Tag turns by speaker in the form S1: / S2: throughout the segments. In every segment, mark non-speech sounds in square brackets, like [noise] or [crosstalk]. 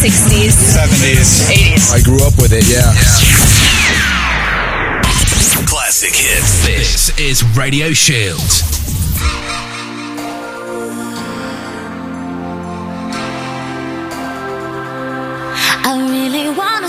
S1: 60s,
S2: 70s,
S1: 80s.
S3: I grew up with it, yeah. yeah.
S4: Classic hits. This is Radio Shield.
S5: I really want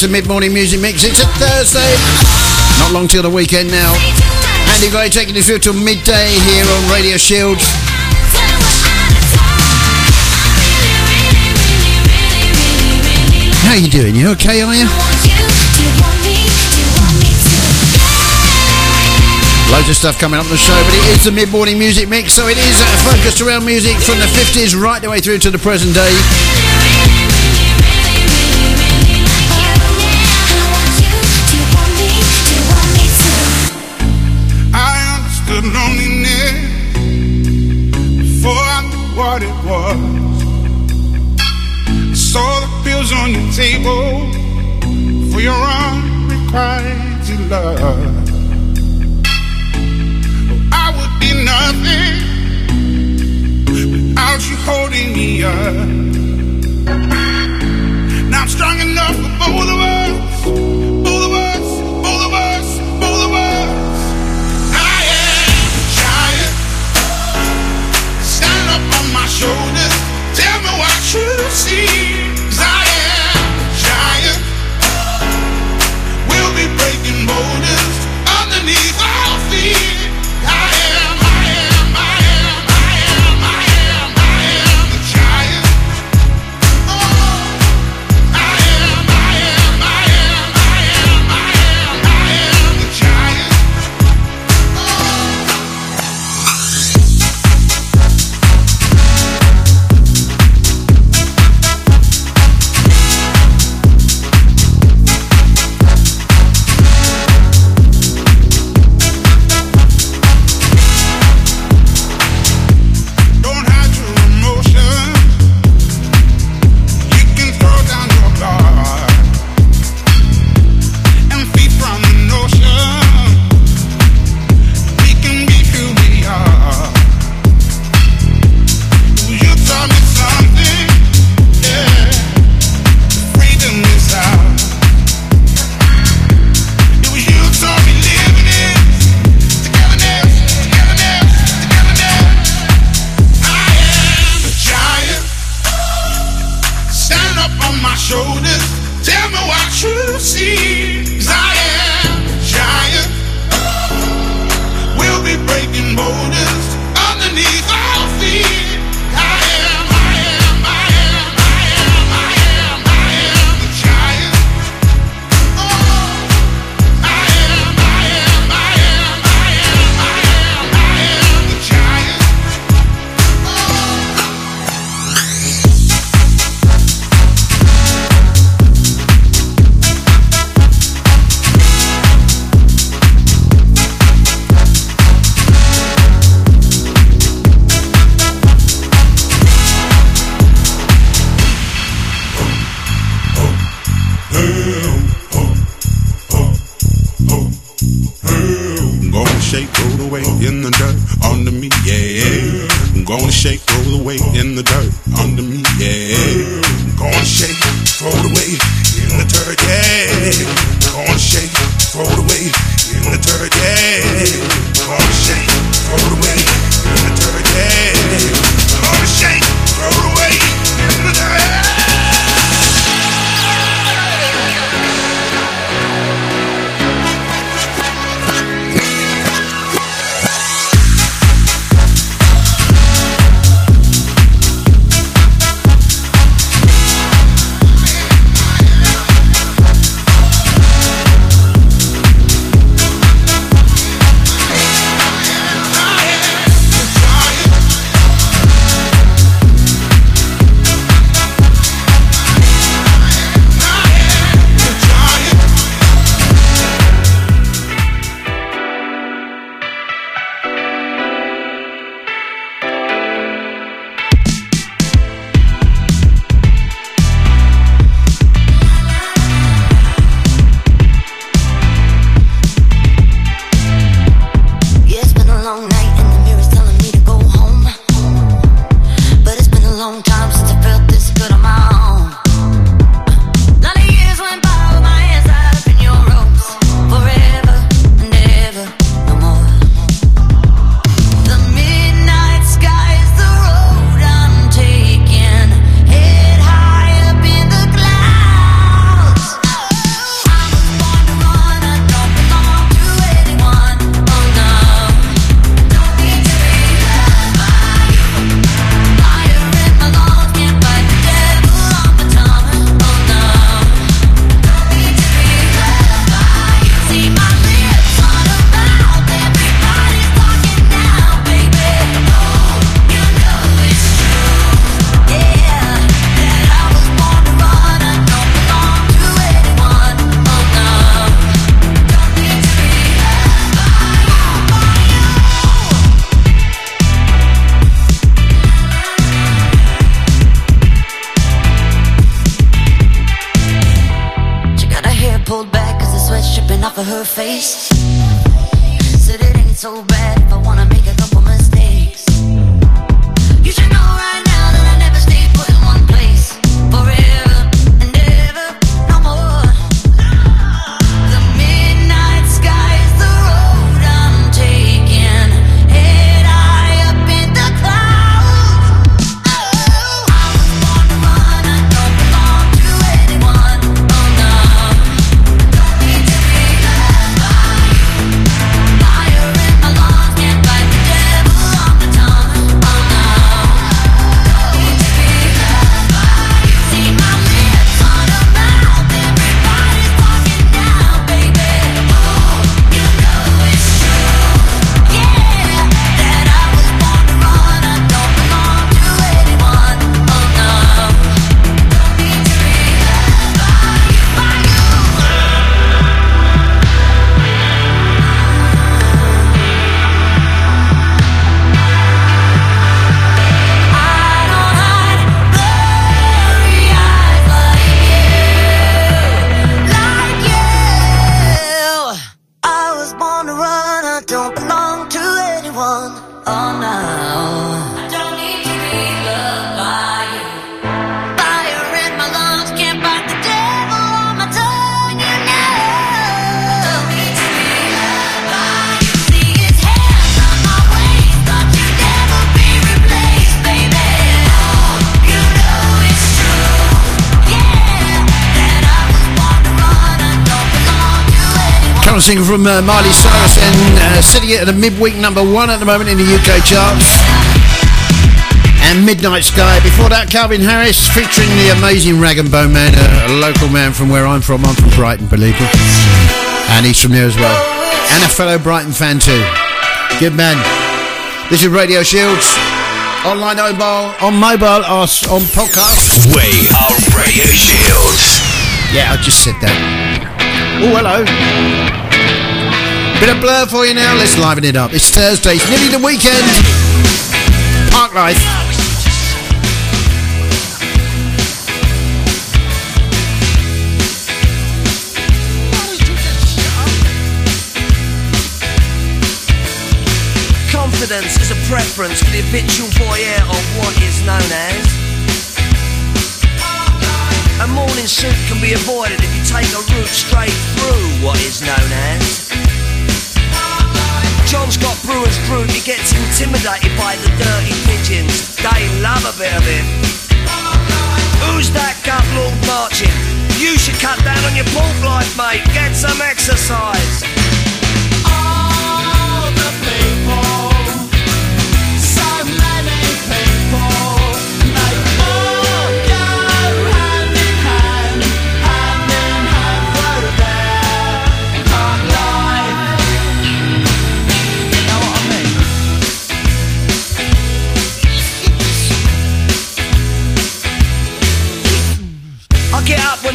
S5: It's a
S3: mid morning music mix. It's a Thursday. Not long till the weekend now. Andy Gray taking you through till midday here on Radio Shield. How you doing? You okay, are you? Loads of stuff coming up on the show, but it is the mid-morning music mix, so it is focused around music from the 50s right the way through to the present day.
S2: what it was. I saw the pills on your table for your unrequited love. Oh, I would be nothing without you holding me up. Now I'm strong enough for both of us. shoulders. Tell me what you see.
S3: original single from uh, Miley Cyrus and uh, sitting at a midweek number one at the moment in the UK charts. And Midnight Sky. Before that, Calvin Harris featuring the amazing Rag and Bone Man, a, a local man from where I'm from. I'm from Brighton, believe me. And he's from there as well. And a fellow Brighton fan too. Good man. This is Radio Shields. Online mobile, on mobile, on podcast.
S4: We are Radio Shields.
S3: Yeah, I just said that. Oh, hello. Bit of blur for you now. Let's liven it up. It's Thursday. It's nearly the weekend. Park life.
S1: Confidence is a preference for the habitual voyeur of what is known as. A morning suit can be avoided if you take a route straight through what is known as. John's got brewer's fruit, he gets intimidated by the dirty pigeons. They love a bit of him. Who's that gut lord marching? You should cut down on your pork life, mate. Get some exercise.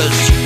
S1: You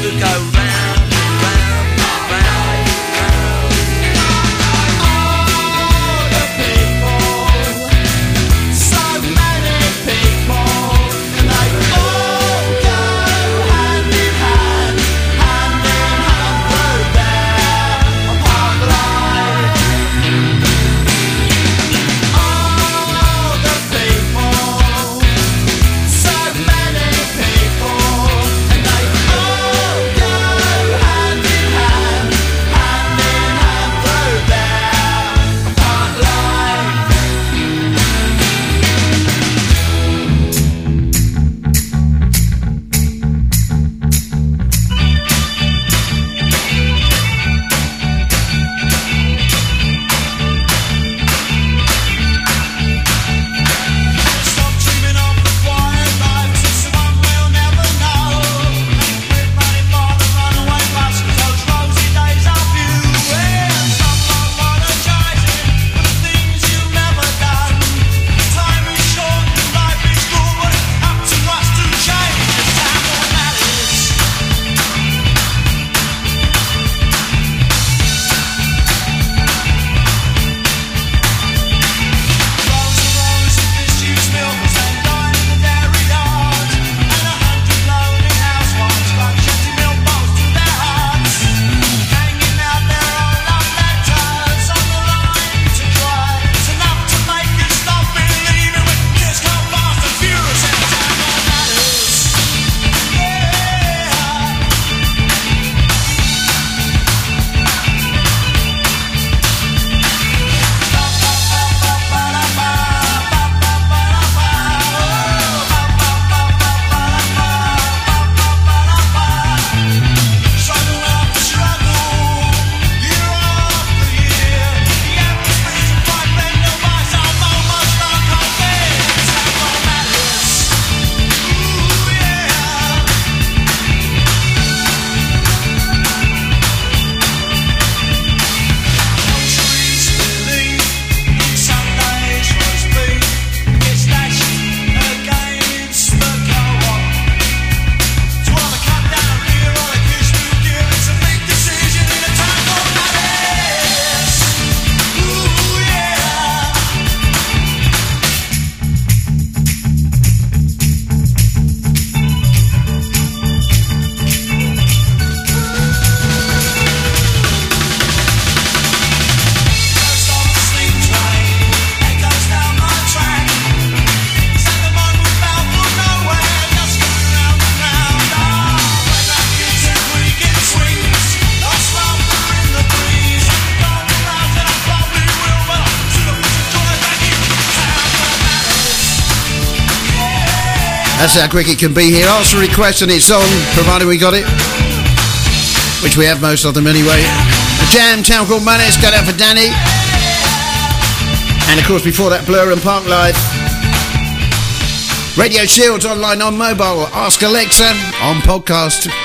S4: That's how quick it can be here. Ask a request and it's on, provided we got it. Which we have most of them anyway. The Jam, Town Called Malice, got out for Danny. And of course, before that, Blur and Parklife. Radio Shields online on mobile. Ask Alexa on podcast.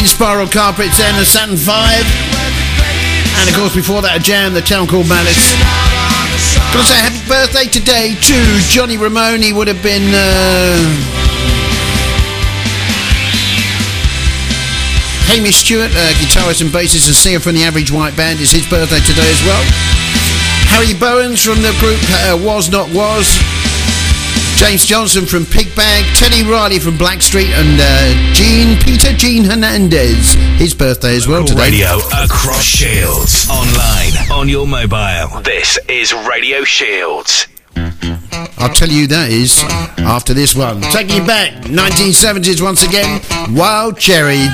S4: Inspiral Carpets and the Saturn 5. And of course, before that, a jam, the town called Malice. Gotta say happy birthday today to Johnny Ramone. He would have been. Uh, Hamish Stuart, uh, guitarist and bassist and singer from the Average White Band, is his birthday today as well. Harry Bowens from the group uh, Was Not Was. James Johnson from Pigbag, Teddy Riley from Blackstreet, and uh, Gene Peter Gene Hernandez. His birthday as well today.
S6: Radio across Shields. Online, on your mobile. This is Radio Shields.
S4: I'll tell you that is after this one. Taking you back, 1970s once again. Wild Cherry.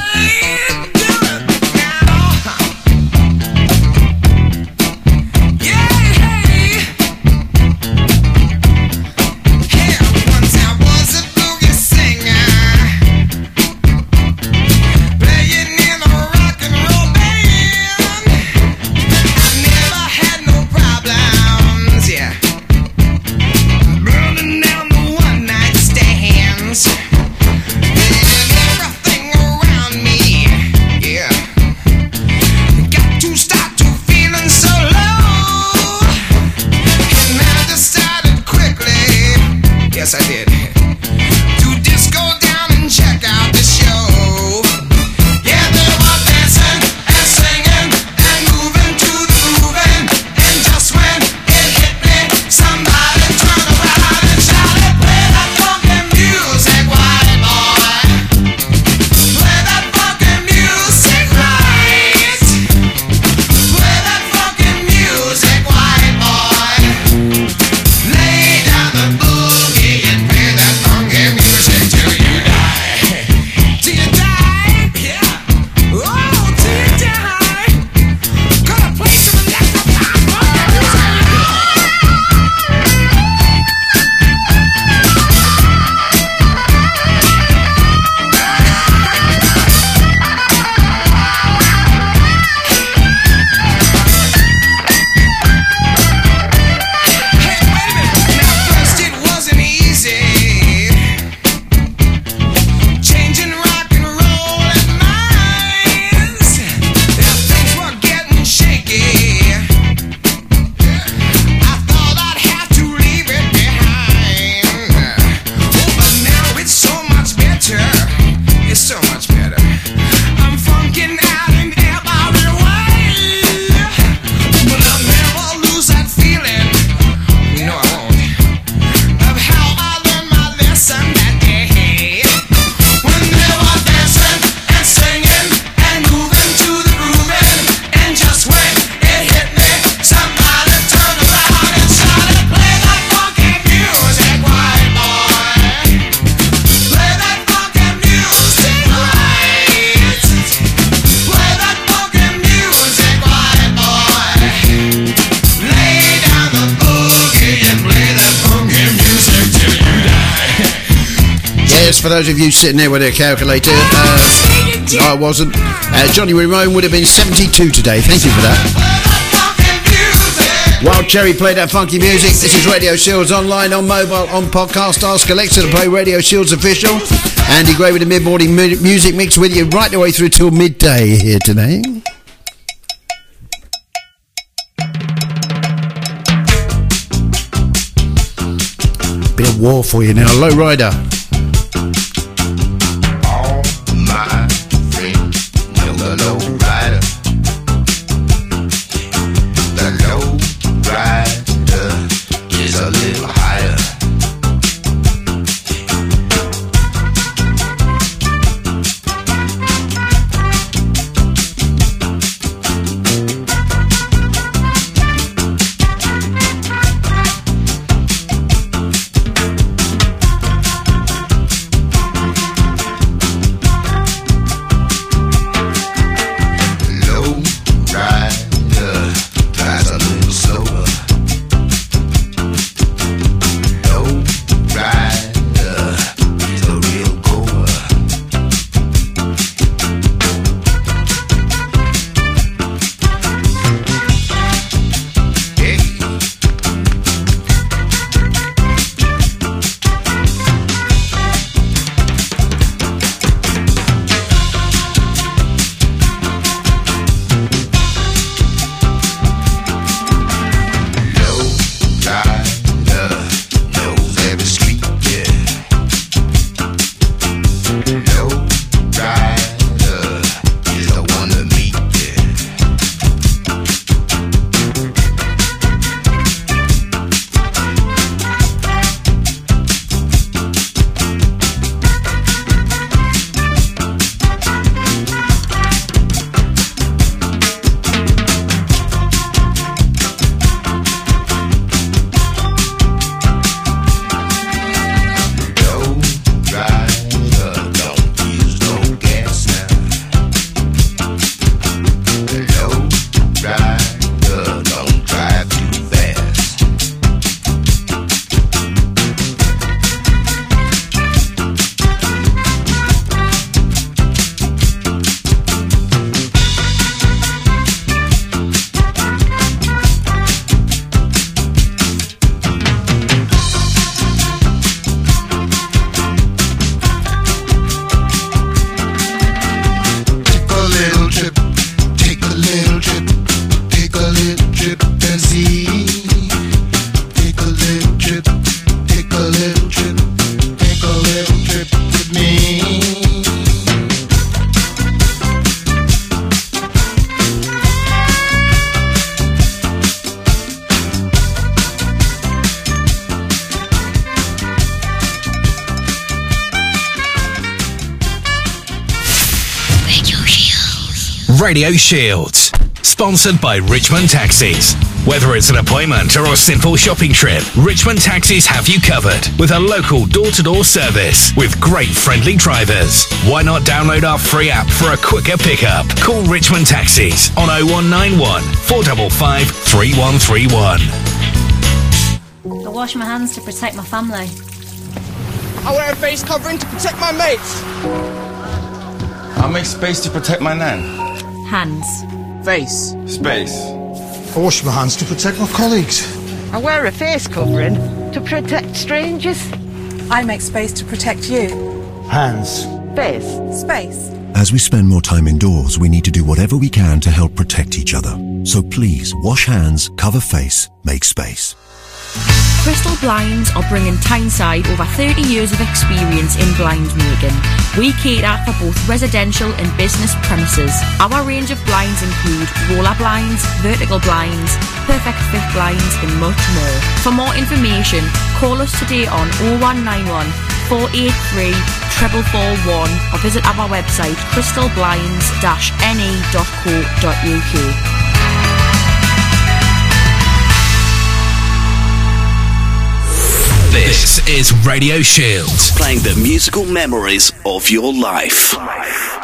S7: Sitting there with a calculator. Uh, no, I wasn't. Uh, Johnny Ramone would have been 72 today. Thank you for that. Wild Cherry played that funky music. This is Radio Shields online, on mobile, on podcast. Ask Alexa to play Radio Shields official. Andy Gray with the mid morning mu- music mix with you right the way through till midday here today. Bit of war for you now. Low rider.
S6: Radio Shields. Sponsored by Richmond Taxis. Whether it's an appointment or a simple shopping trip, Richmond Taxis have you covered with a local door to door service with great friendly drivers. Why not download our free app for a quicker pickup? Call Richmond Taxis on 0191 455 3131.
S8: I wash my hands to protect my family.
S9: I wear a face covering to protect my mates.
S10: I make space to protect my nan.
S8: Hands.
S9: Face.
S10: Space.
S11: I wash my hands to protect my colleagues.
S12: I wear a face covering to protect strangers.
S13: I make space to protect you.
S11: Hands.
S12: Face.
S13: Space.
S14: As we spend more time indoors, we need to do whatever we can to help protect each other. So please wash hands, cover face, make space.
S15: Crystal Blinds are bringing Tyneside over 30 years of experience in blind making. We cater for both residential and business premises. Our range of blinds include roller blinds, vertical blinds, perfect fit blinds and much more. For more information, call us today on 0191 483 4441 or visit our website crystalblinds-ne.co.uk.
S6: This is Radio Shields.
S16: Playing the musical memories of your life.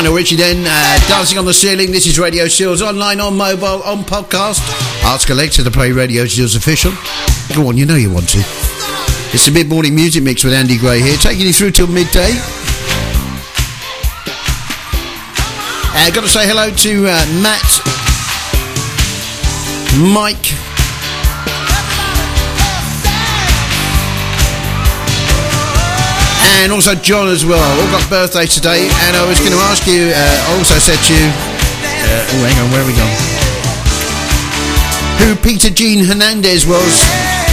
S3: Lionel Richie then, uh, Dancing on the Ceiling. This is Radio Shields online, on mobile, on podcast. Ask Alexa to play Radio Shields official. Go on, you know you want to. It's the mid morning music mix with Andy Gray here, taking you through till midday. Uh, got to say hello to uh, Matt, Mike, and also John as well. All got birthdays today, and I was going to ask you. Uh, I also said to you. Uh, oh, hang on, where are we gone? Who Peter Gene Hernandez was,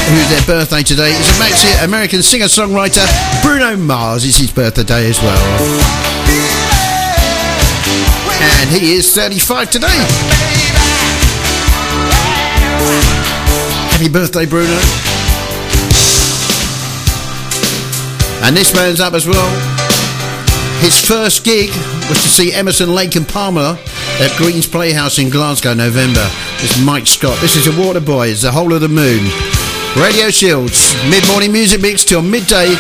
S3: who's their birthday today. It's a American singer-songwriter. Bruno Mars is his birthday day as well, and he is 35 today. Happy birthday, Bruno. And this man's up as well. His first gig was to see Emerson, Lake and Palmer at Green's Playhouse in Glasgow, November. This is Mike Scott. This is the Waterboys, The Whole of the Moon. Radio Shields, mid-morning music mix till midday.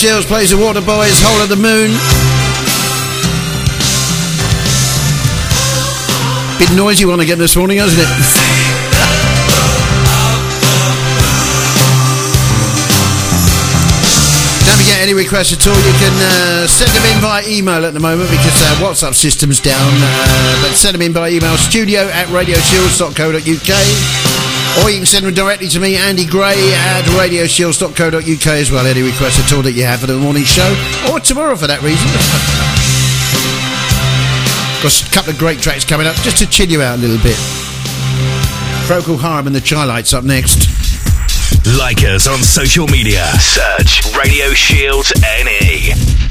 S3: Chills plays the Waterboys, Whole of the Moon. Bit noisy one again this morning, isn't it? [laughs] Don't forget any requests at all. You can uh, send them in via email at the moment because uh, WhatsApp system's down. Uh, but send them in by email studio at radioshields.co.uk. Or you can send them directly to me, Andy Gray, at radioshields.co.uk as well. Any requests at all that you have for the morning show, or tomorrow for that reason. Got a couple of great tracks coming up just to chill you out a little bit. Procol Harum and the Chi-Lites up next.
S4: Like us on social media. Search Radio Shields. NE.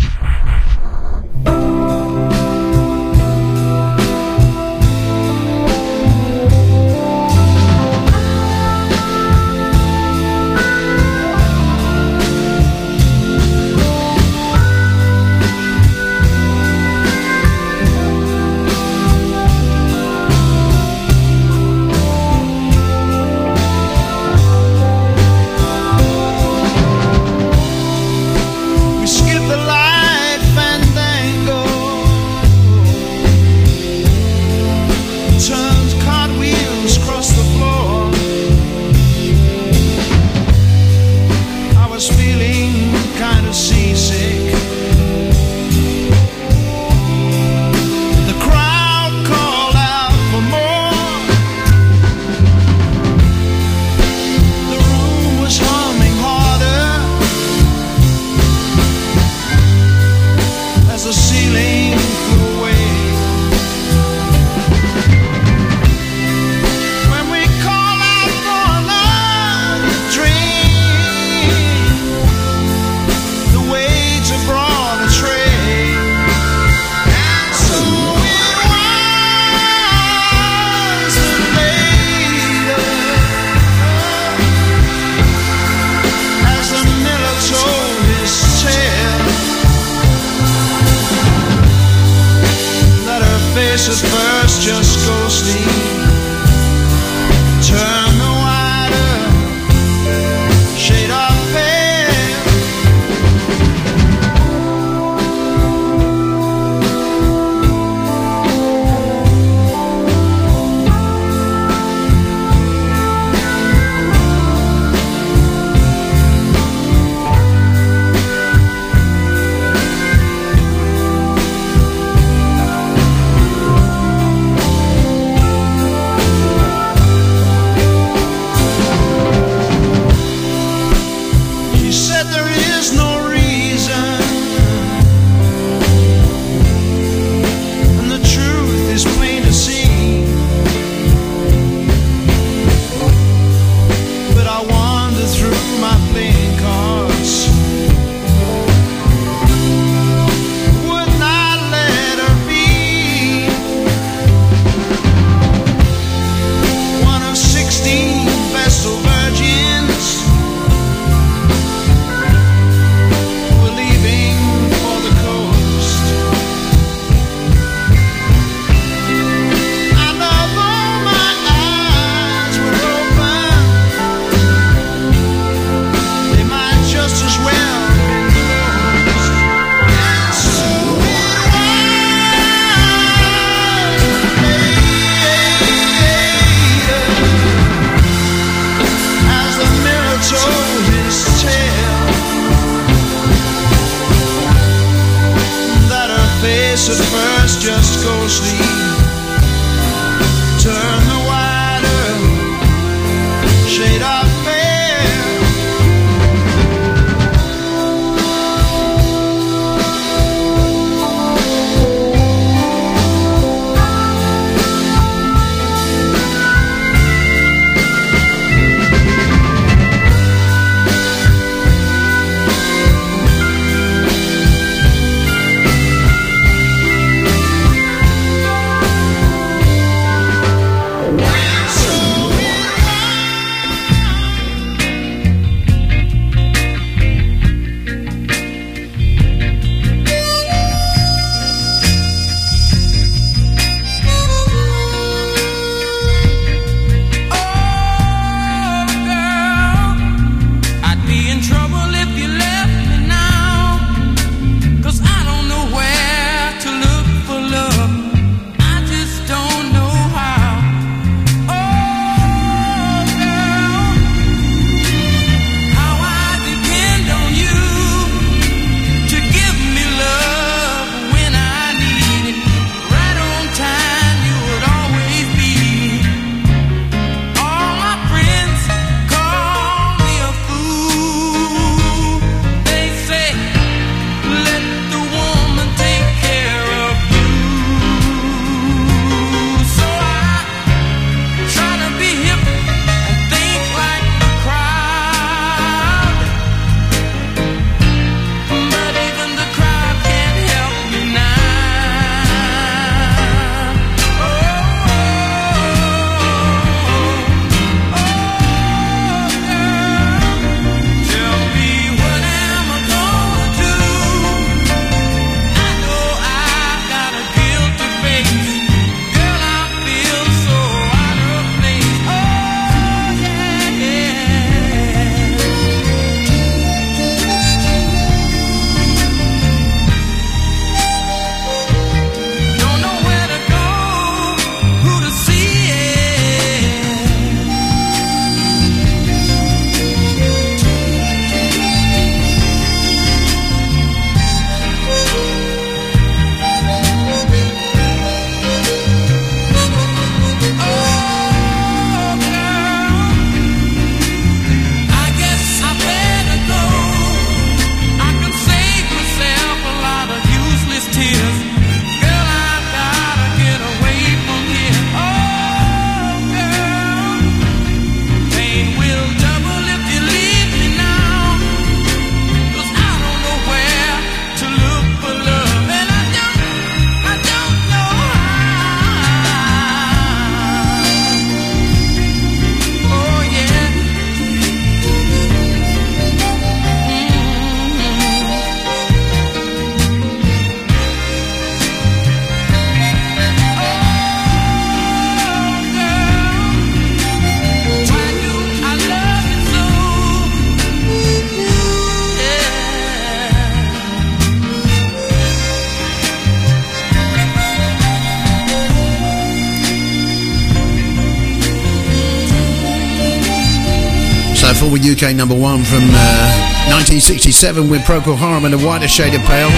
S17: Soul with UK number one from uh, 1967 with Procol Harum and a whiter shade of pale.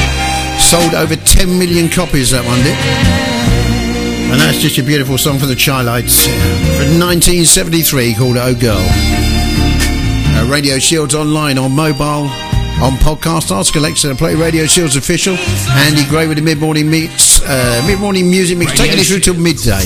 S17: Sold over 10 million copies, that one did. And that's just a beautiful song from the Chi-Lites from 1973 called Oh Girl. Uh, Radio Shields online, on mobile, on podcast, Ask Alexa to play Radio Shields official. Andy Gray with the mid morning meets, uh, mid morning music mix, taking it through till midday.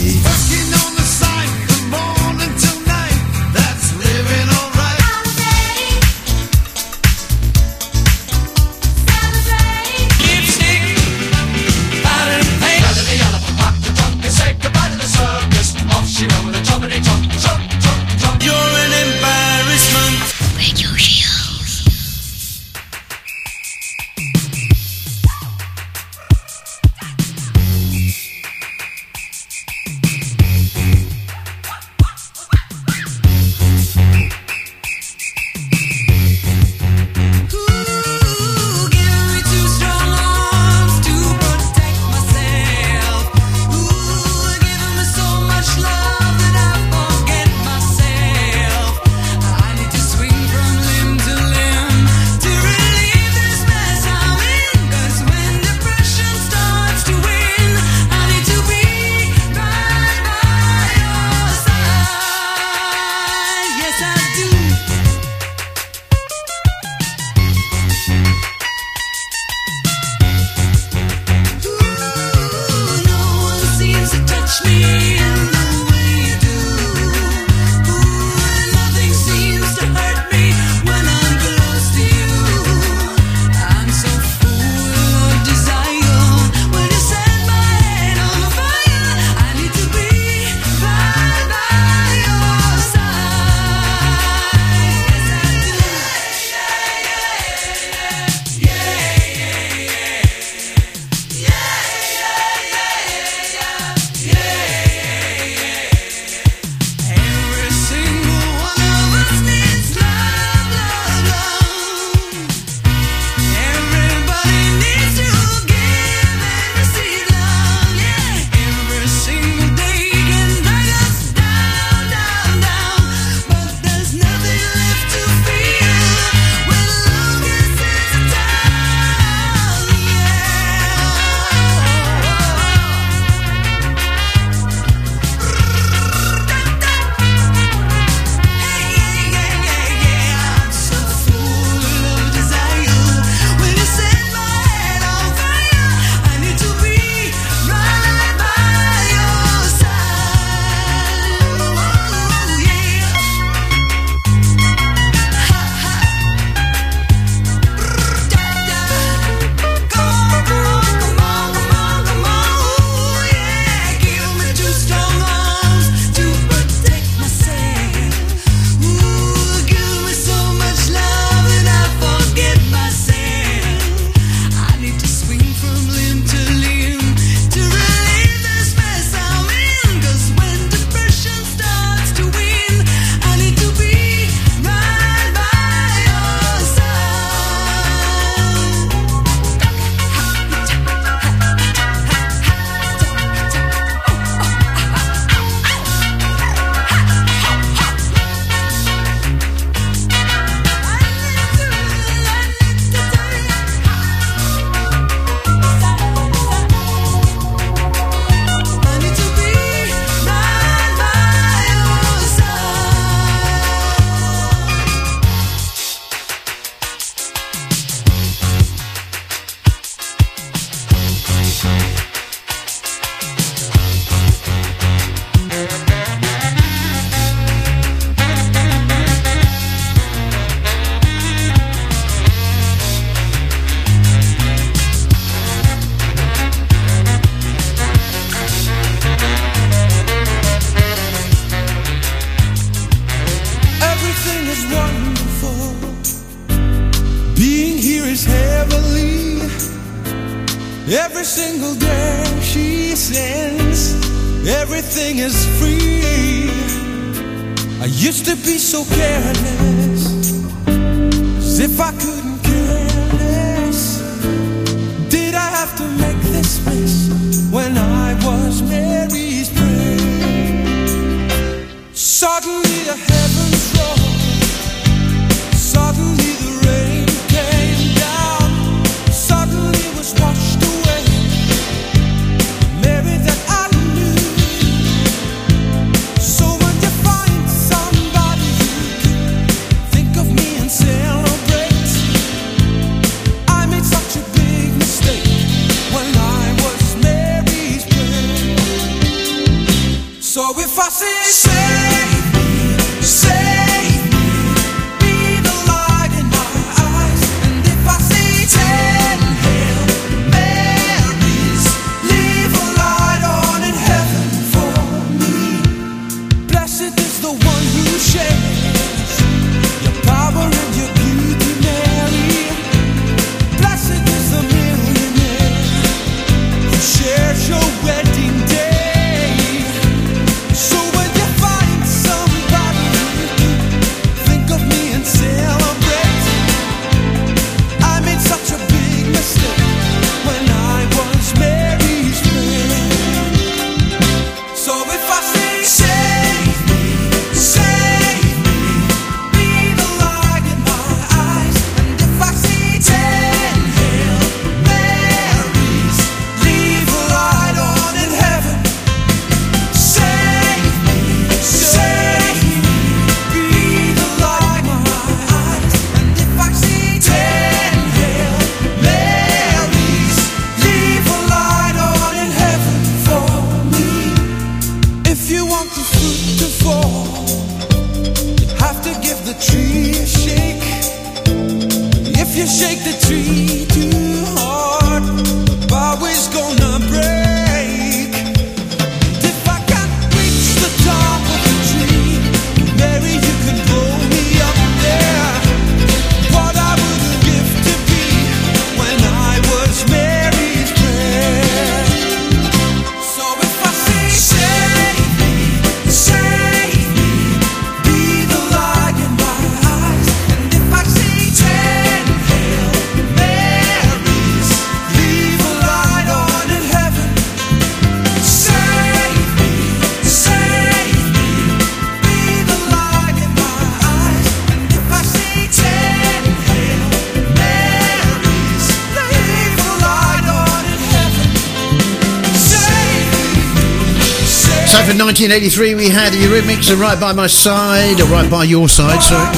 S3: 1983, we had Eurythmics and Right By My Side, or Right By Your Side, sorry.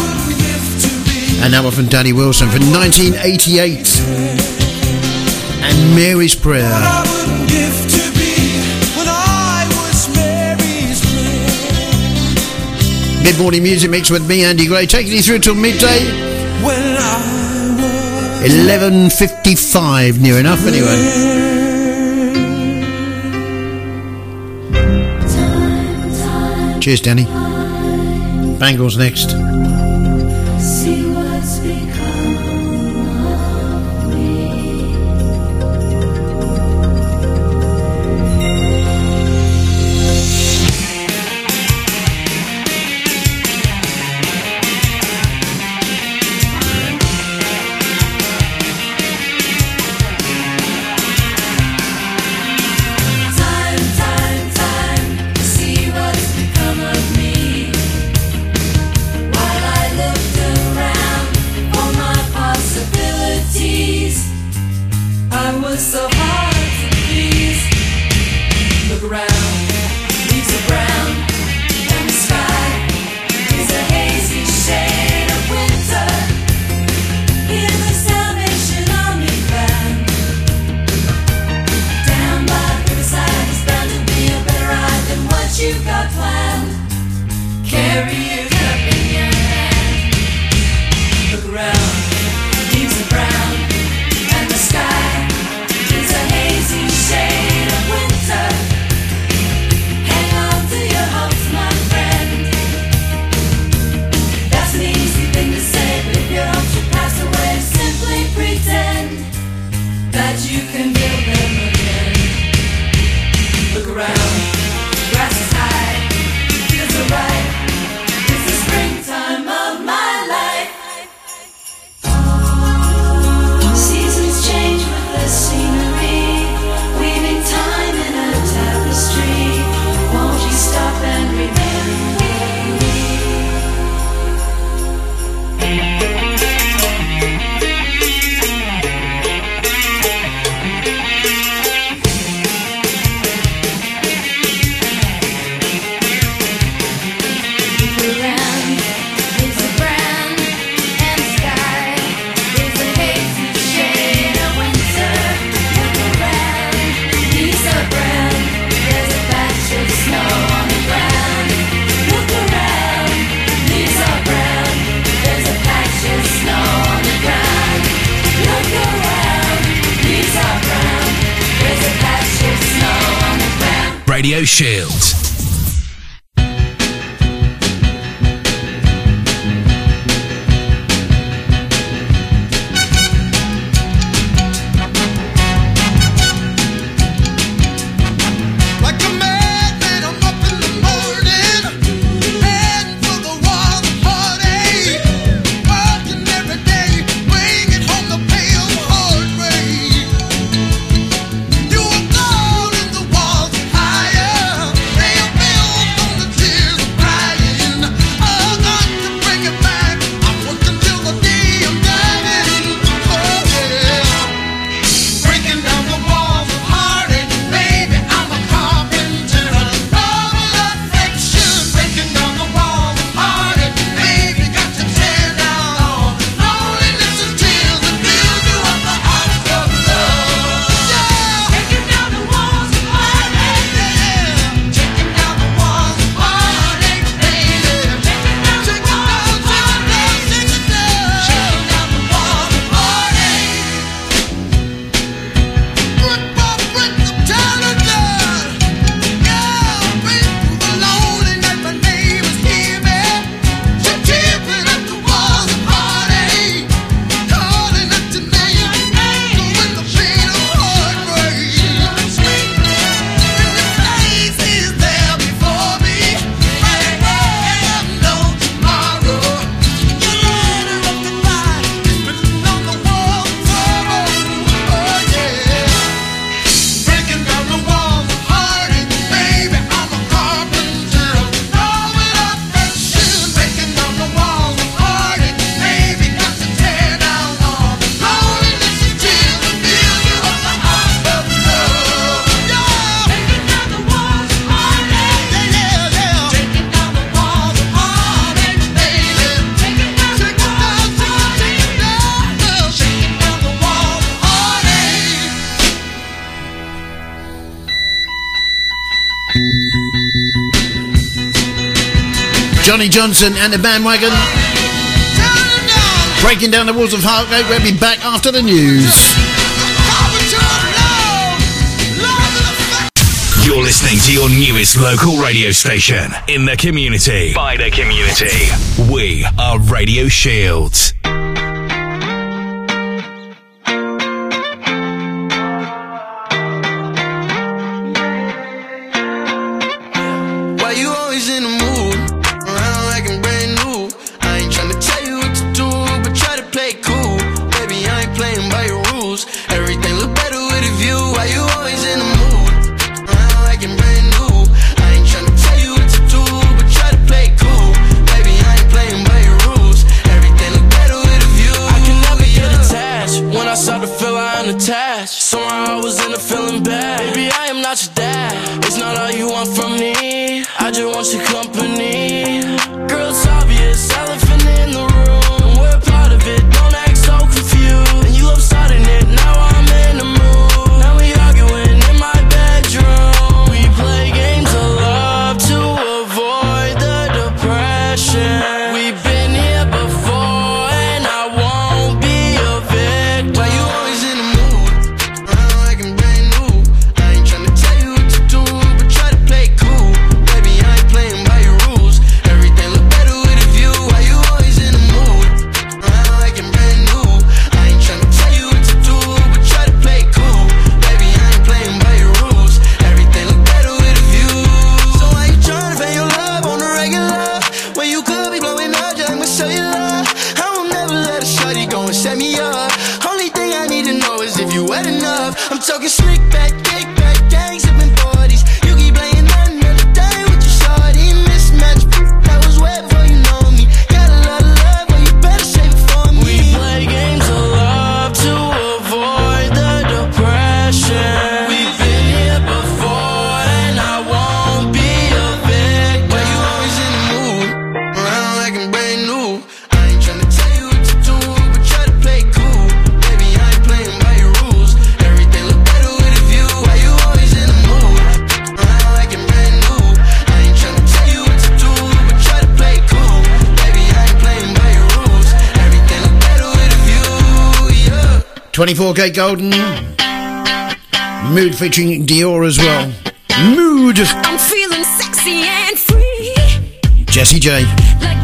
S3: And now we're from Danny Wilson from 1988. And Mary's Prayer. Mid morning music mix with me, Andy Gray, taking you through till midday. 11.55, near enough, anyway. Cheers, Danny. Bangles next. Johnny Johnson and the bandwagon. Breaking down the walls of Heartache. We'll be back after the news.
S18: You're listening to your newest local radio station in the community. By the community. We are Radio Shields.
S3: Golden. Mood featuring Dior as well. Mood.
S5: I'm feeling sexy and free.
S3: Jessie J.
S5: Like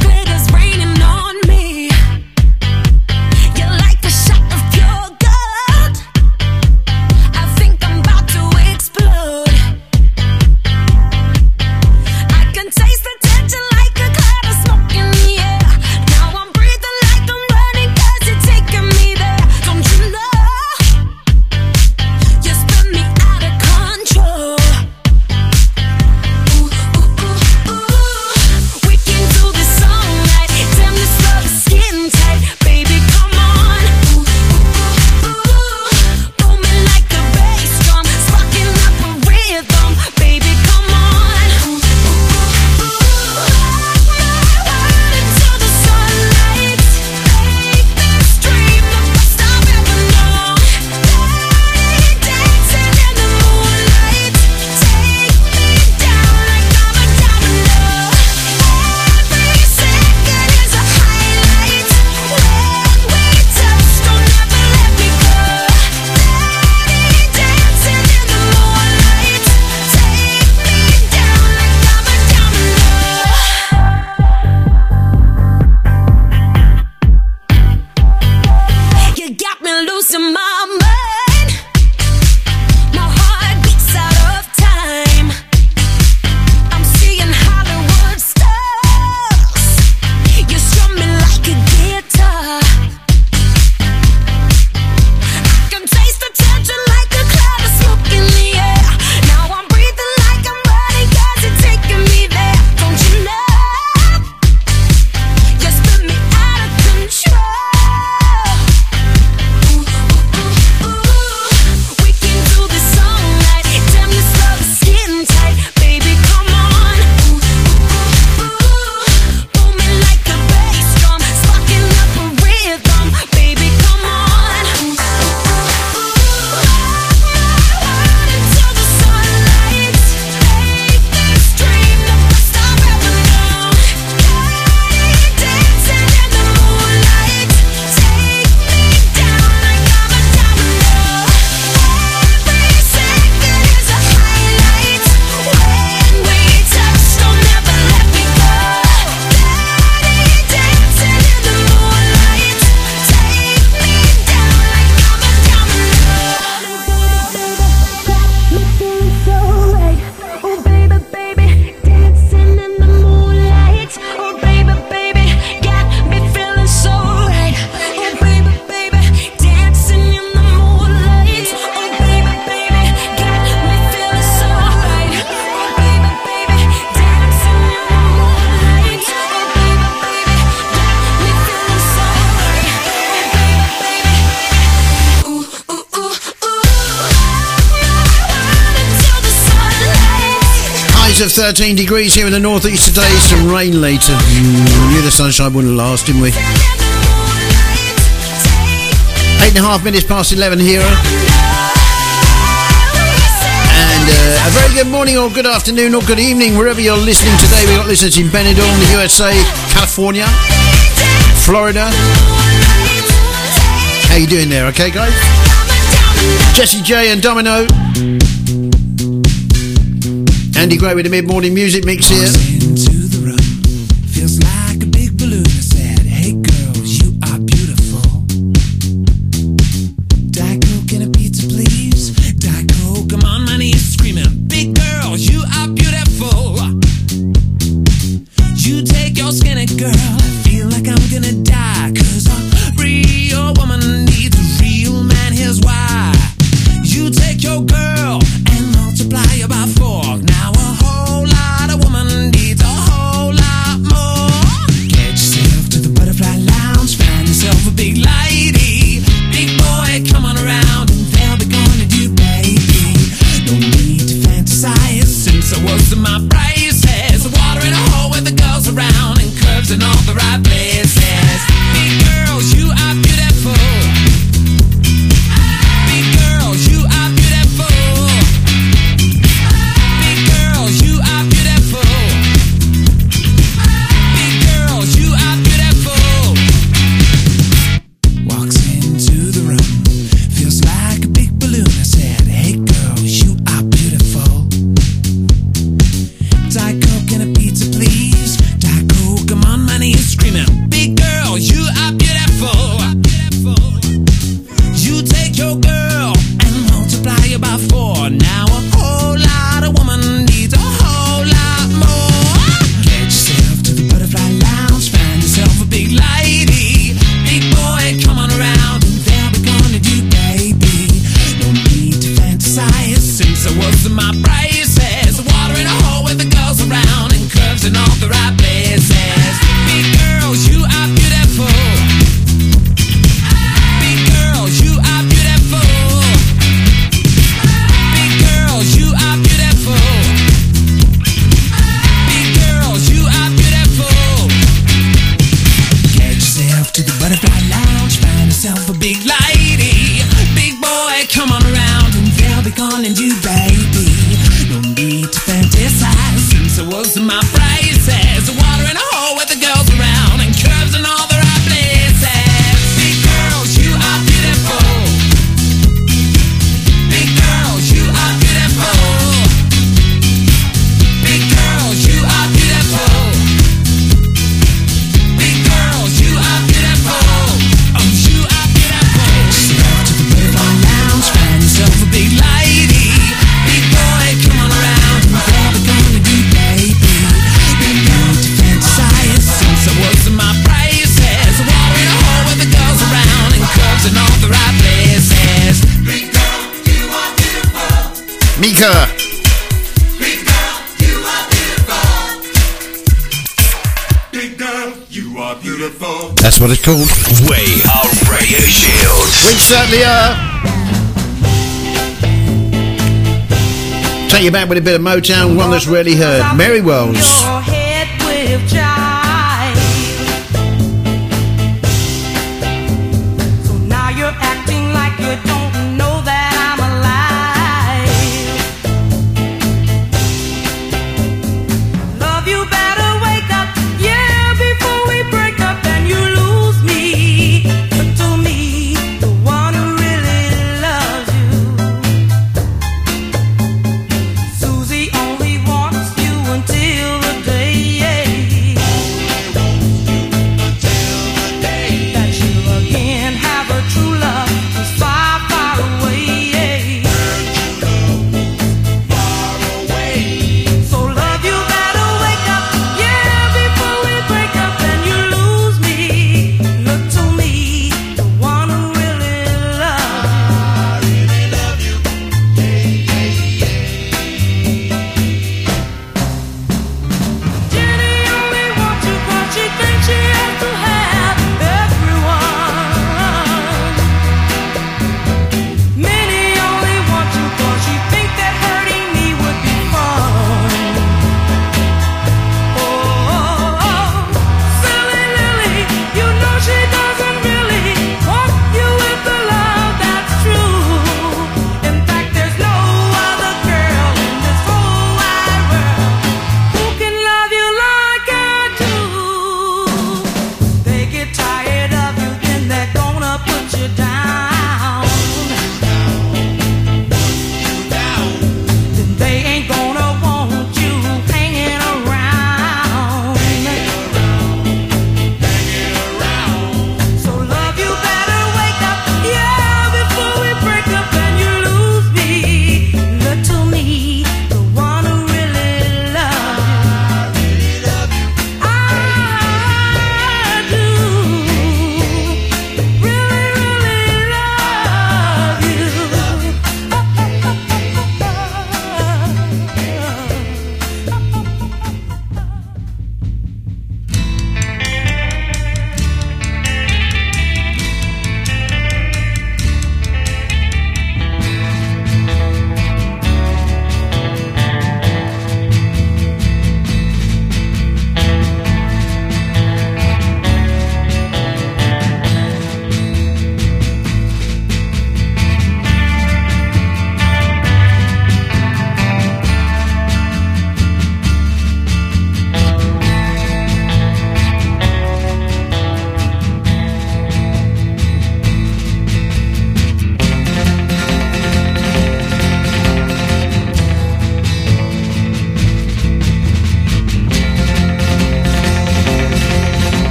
S3: 13 degrees here in the northeast today. Some rain later. Mm, knew the sunshine wouldn't last, didn't we? Eight and a half minutes past 11 here. And uh, a very good morning, or good afternoon, or good evening, wherever you're listening today. We've got listeners in Benidorm, the USA, California, Florida. How you doing there? Okay, guys. Jessie J and Domino. Andy Gray with the mid morning music mix here.
S17: what it's called.
S6: We are Radio Shields.
S17: We certainly are. Take you back with a bit of Motown, one that's really heard. Mary Wells.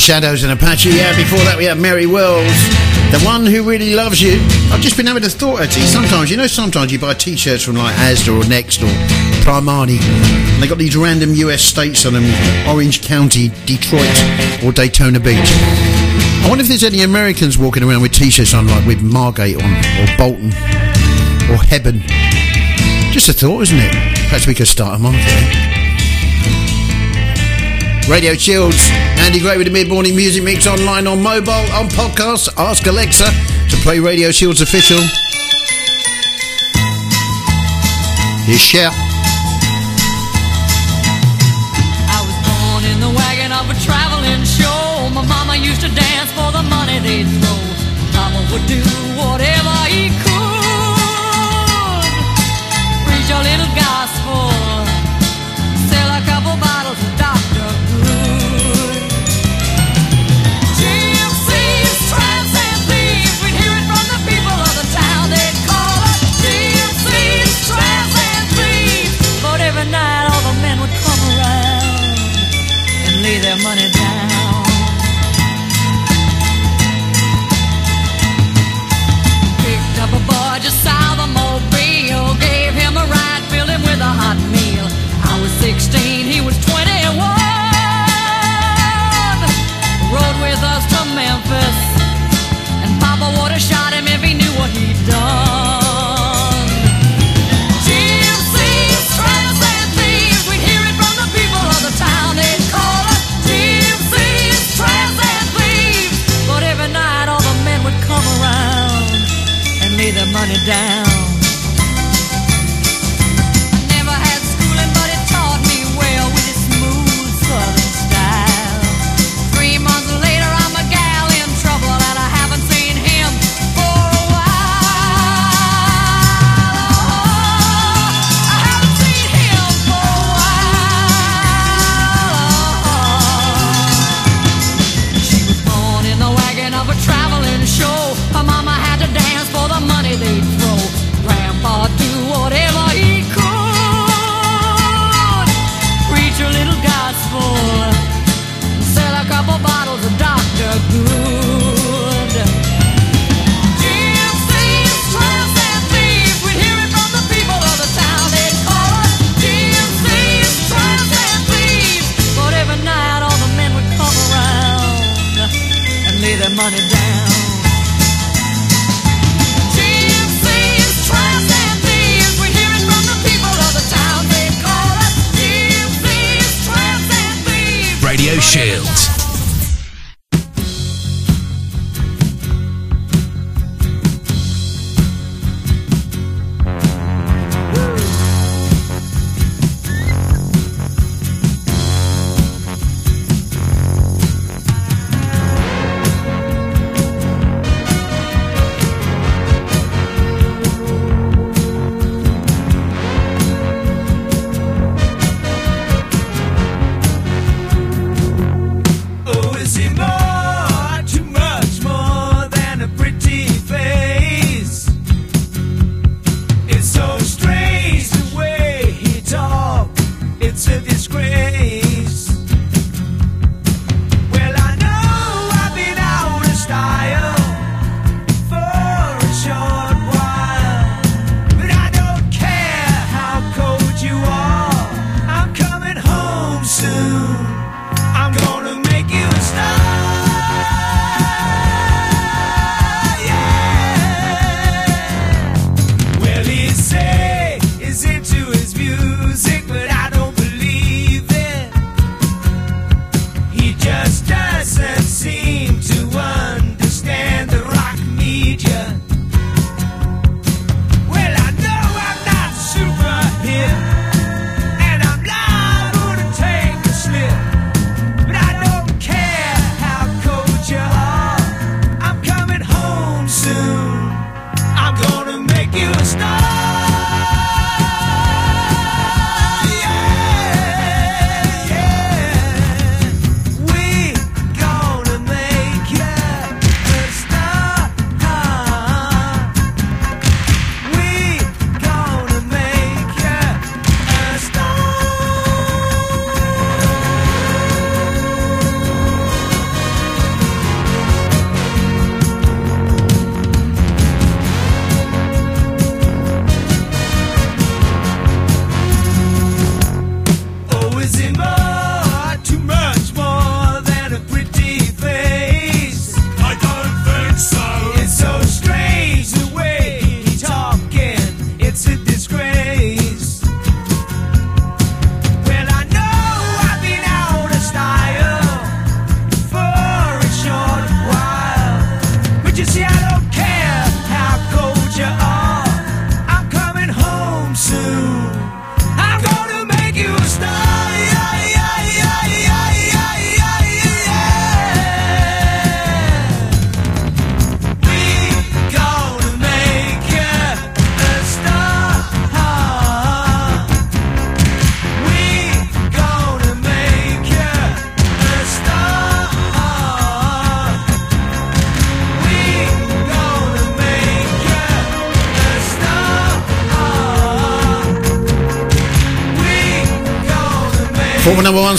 S17: Shadows and Apache. Yeah, before that we had Mary Wells, the one who really loves you. I've just been having a thought actually. Sometimes, you know, sometimes you buy t-shirts from like Asda or Next or
S3: Primani, and they got these random US states on them: Orange County, Detroit, or Daytona Beach. I wonder if there's any Americans walking around with t-shirts on, like with Margate on, or Bolton, or Hebburn. Just a thought, isn't it? Perhaps we could start a month. Radio Shields, Andy Gray with the Mid Morning Music Mix online on mobile, on podcast. Ask Alexa to play Radio Shields official. Here's Shout.
S17: I was born in the wagon of a traveling show. My mama used to dance for the money they'd throw. Mama would do whatever their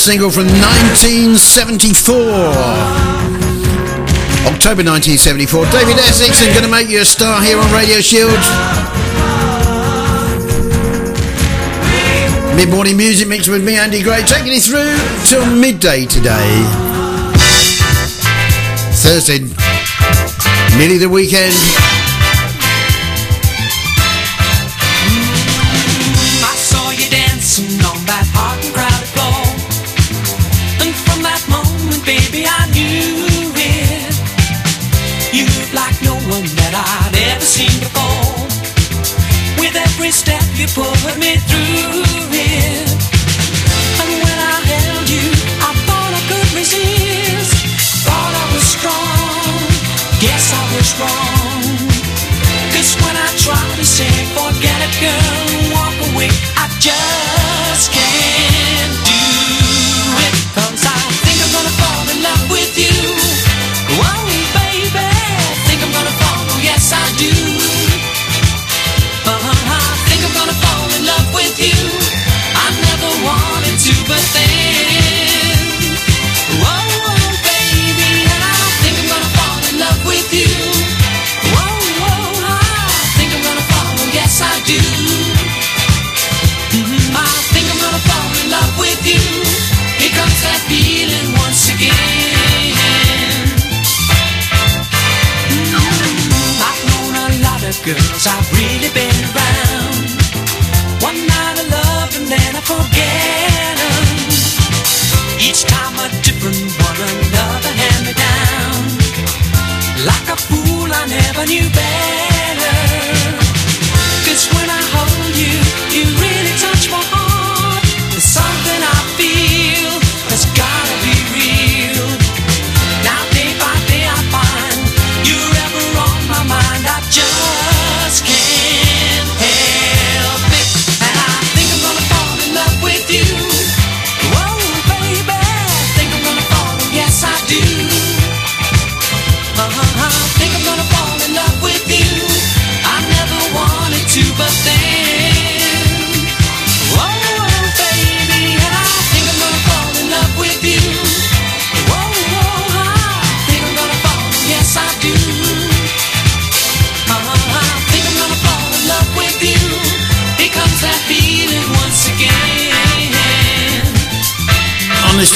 S3: single from 1974. October 1974. David Essex and going to make you a star here on Radio Shield. Mid morning music mixed with me, Andy Gray, taking it through till midday today. Thursday, nearly the weekend.
S17: For with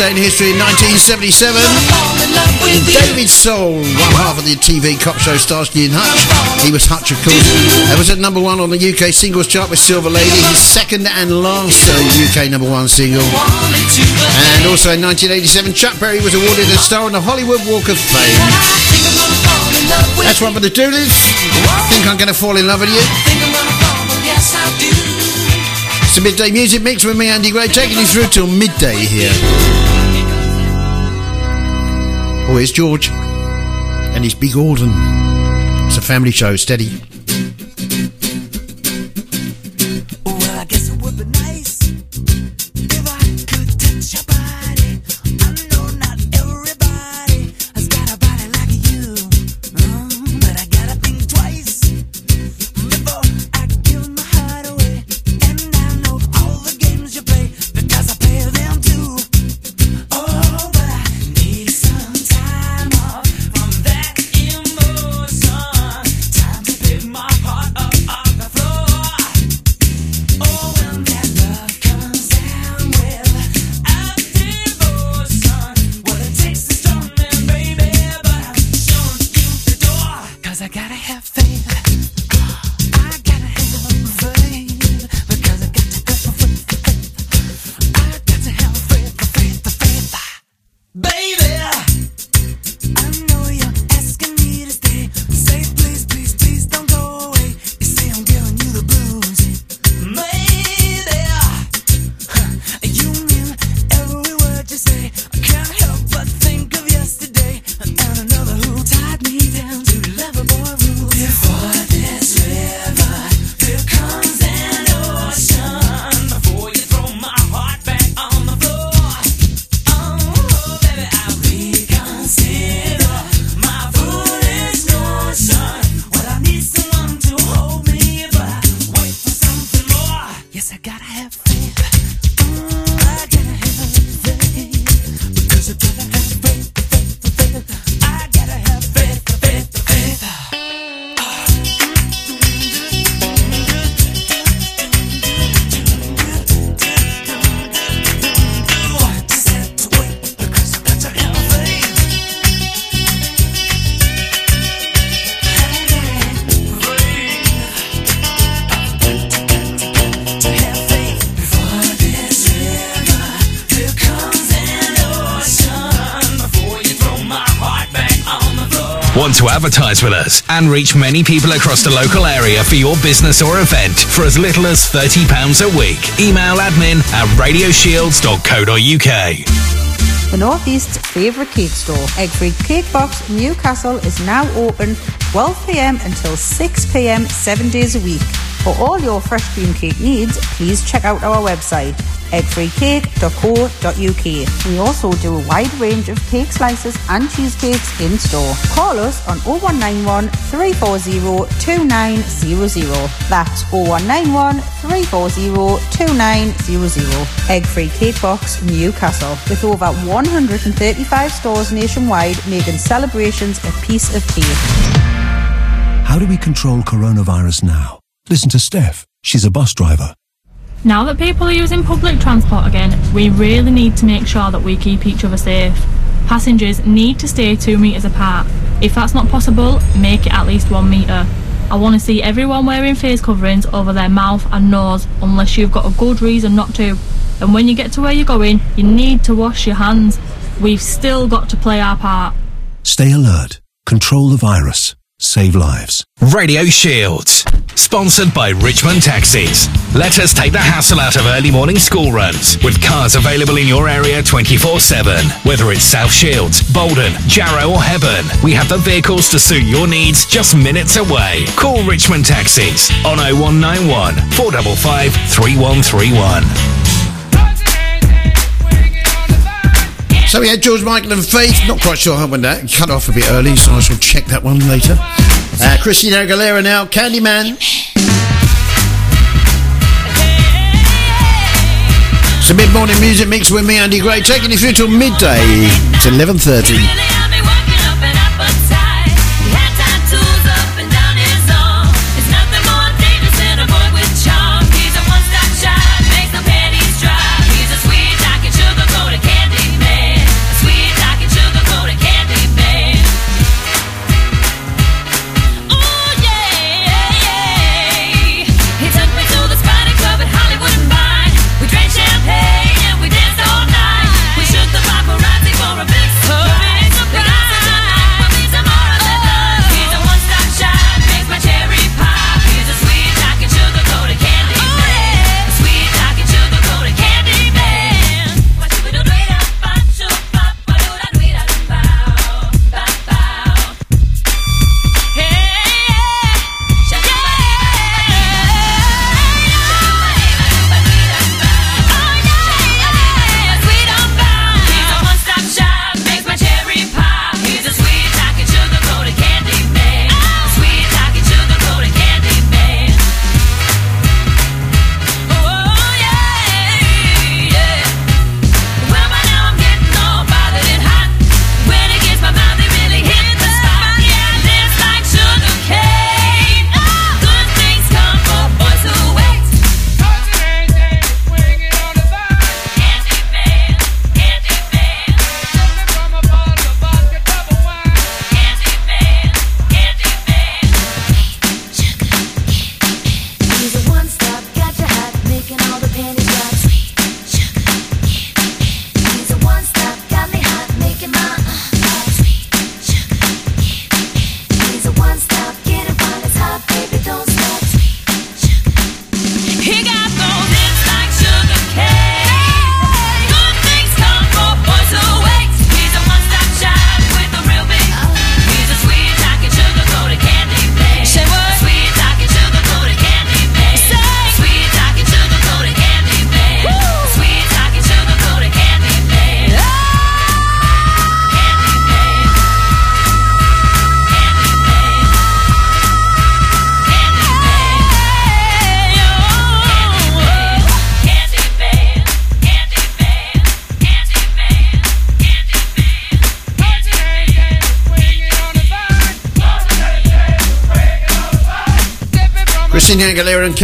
S17: Day in
S3: History in 1977. David Soul, one half of the TV cop show Starsky and Hutch. He was Hutch, of course. It was at number one on the UK singles chart with Silver Lady, his second and last UK number one single. And also in 1987, Chuck Berry was awarded a star on the Hollywood Walk of Fame. That's one for the Dooleys. Think I'm going to fall in love with you. It's a midday music mix with me, Andy Gray, taking you through till midday here. Where's George? And he's big Alden. It's a family show, steady.
S6: Advertise with us and reach many people across the local area for your business or event for as little as £30 a week? Email admin at radioshields.co.uk.
S19: The Northeast's favourite cake store, Egg Free Cake Box, Newcastle, is now open 12pm until 6pm, seven days a week. For all your fresh cream cake needs, please check out our website, eggfreecake.co.uk. We also do a wide range of cake slices and cheesecakes in store. Call us on 0191 340 2900. That's 0191 340 2900. Egg Free Cake Box, Newcastle, with over 135 stores nationwide making celebrations a piece of cake.
S14: How do we control coronavirus now? Listen to Steph. She's a bus driver.
S8: Now that people are using public transport again, we really need to make sure that we keep each other safe. Passengers need to stay two metres apart. If that's not possible, make it at least one metre. I want to see everyone wearing face coverings over their mouth and nose unless you've got a good reason not to. And when you get to where you're going, you need to wash your hands. We've still got to play our part.
S14: Stay alert. Control the virus. Save lives.
S6: Radio Shields. Sponsored by Richmond Taxis. Let us take the hassle out of early morning school runs with cars available in your area 24 7. Whether it's South Shields, Boldon, Jarrow, or Hebburn, we have the vehicles to suit your needs just minutes away. Call Richmond Taxis on 0191 455 3131.
S17: So we had George Michael and Faith. Not quite sure how when that cut off a bit early, so I shall check that one later. Uh, Christina Aguilera now, Candyman. A mid-morning music mix with me, Andy Gray, taking you through till midday. It's 11.30.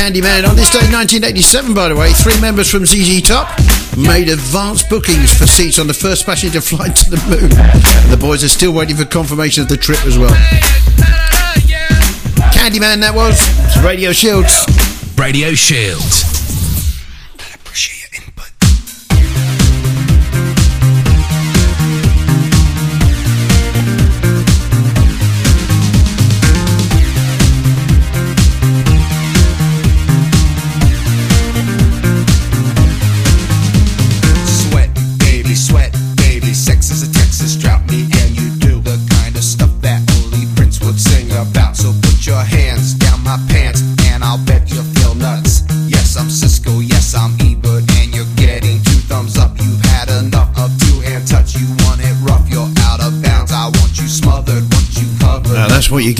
S17: Candyman. On this day, 1987, by the way, three members from ZZ Top made advance bookings for seats on the first passenger [laughs] flight to the moon. The boys are still waiting for confirmation of the trip as well. Candyman, that was. It's Radio Shields.
S6: Radio Shields.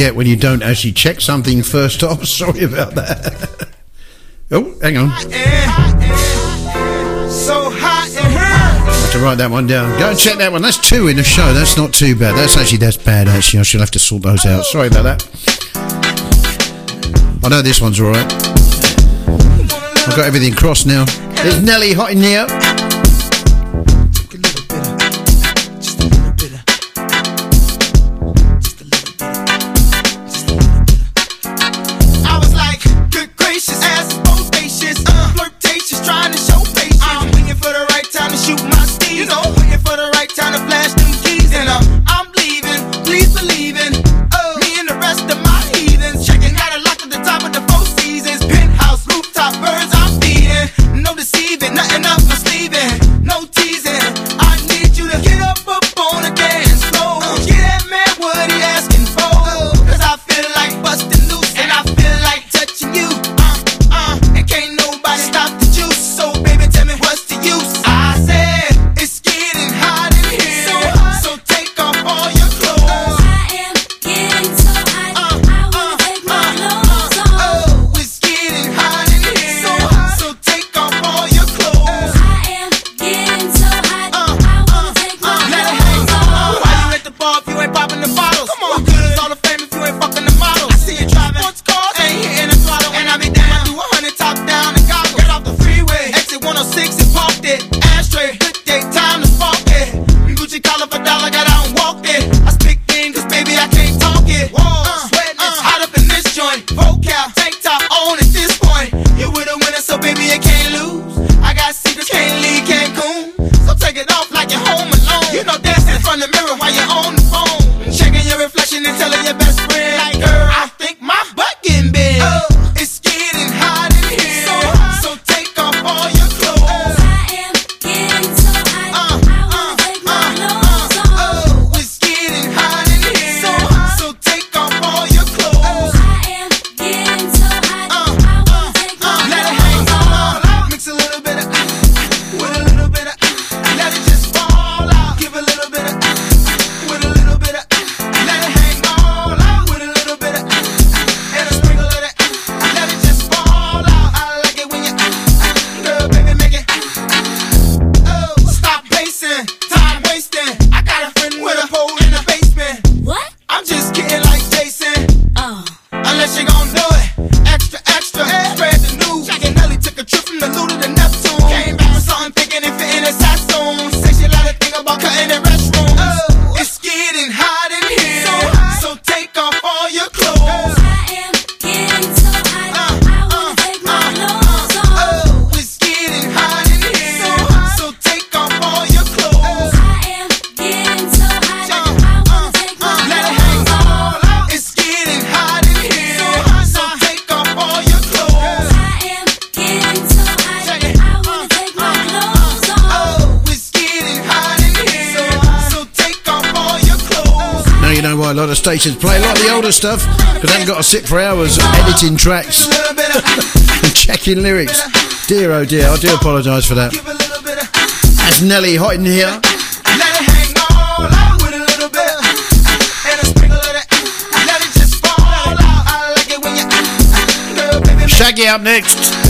S3: get when you don't actually check something first off. [laughs] Sorry about that. oh, hang on.
S20: So hot.
S3: Have to write that one down. Go and check that one. That's two in the show. That's not too bad. That's actually that's bad. Actually, I should have to sort those out. Sorry about that. I know this one's all right. I've got everything crossed now. There's
S20: Nelly hot in here.
S3: play a lot of the older stuff because I haven't got to sit for hours editing tracks and [laughs] checking lyrics. Dear oh dear, I do apologise for that. That's Nelly Houghton here. Shaggy up next.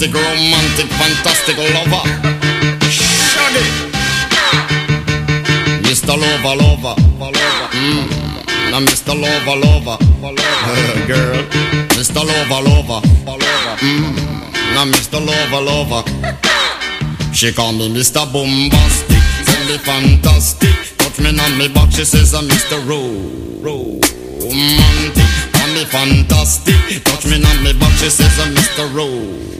S21: fantastic, romantic, fantastic lover. Shaggy. Mr. Lover, lover, lover. Mm. Now Mr. Lover, lover, girl. Mr. Lover, lover, lover. Mm. Now Mr. Lover, lover. She call me Mr. Bombastic, tell me fantastic. Touch me on me back, she says I'm Mr. Ro, Ro, romantic. Call me fantastic, touch me on me back, she says I'm Mr. Ro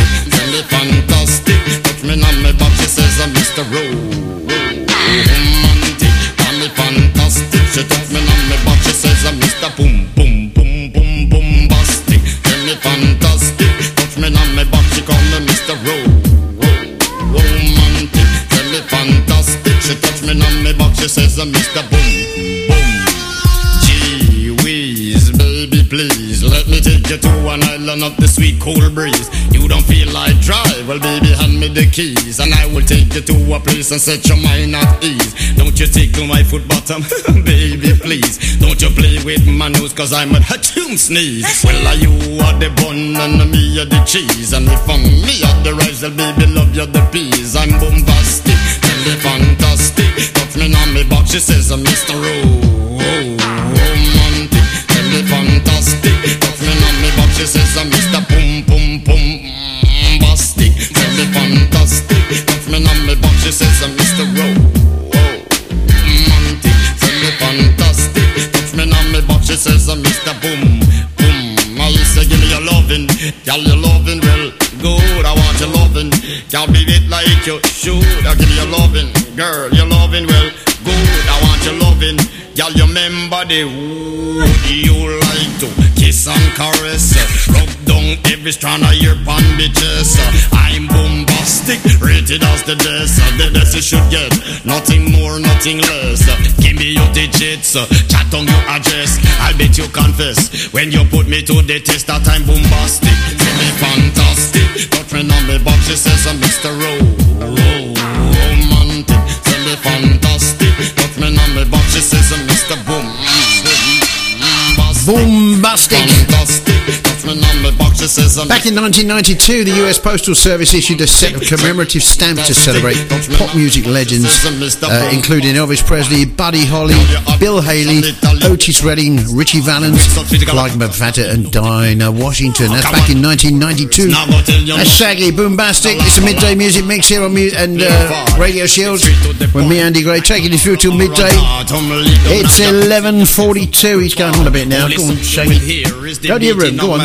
S21: Me fantastic. Touch me on my back, she says I'm Mr. Romantic. Tell me fantastic. She touch me on my back, she says I'm Mr. Boom Boom Boom Boom Bombastic. Me fantastic. Touch me on my back, she call me Mr. Romantic. Me fantastic. She touch me on my back, she says I'm Mr. Boom. You to an island of the sweet cool breeze. You don't feel like drive? Well, baby, hand me the keys, and I will take you to a place and set your mind at ease. Don't you tickle my foot bottom, [laughs] baby, please. Don't you play with my nose, cause I'm a hatchoon sneeze. Well, are you are the bun and me are the cheese, and if I'm me are the rice, well, baby, love you the peas. I'm bombastic, tell me fantastic. Touch me on me back, she says I'm Mr. Romantic. Tell me fantastic. Touch me on me back, she says I'm Mr. Pum Pum Pum Bastic. Tell me fantastic. Touch me on me back, she says I'm Mr. Romantic. Tell me fantastic. Touch me on me back, she says I'm Mr. Boom Boom. I say give me your loving, girl your loving well good. I want your loving, girl be it like you should. I give you your loving, girl your loving well good. I want your loving, girl you remember the wood you kiss and caress, rub down every strand of your bandages. I'm bombastic, rated as the best. The best you should get, nothing more, nothing less. Give me your digits, chat on your address. I'll bet you confess when you put me to the test that I'm bombastic. Tell me fantastic, touch me on me back. She says I'm Mr. Ro- Ro- Romantic. Tell me fantastic, me on me back. She says I'm Mr. Boom.
S3: Boombastic.
S21: On me I'm
S3: Back in 1992, the US Postal Service issued a set of commemorative stamps to celebrate pop music legends, uh, including Elvis Presley, Buddy Holly, Bill Haley, Otis Redding, Ritchie Valens, Clyde McPhatter, and Dinah Washington. That's back in 1992. That's Shaggy Boombastic. It's a midday music mix here on mu- and uh, Radio Shields with me, Andy Gray, taking you through till midday. It's 11:42. He's going on a bit now. Go on, Shaggy. Go to your room. Go on.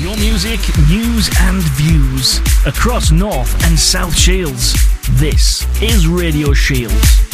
S18: Your music, news, and views across North and South Shields. This is Radio Shields.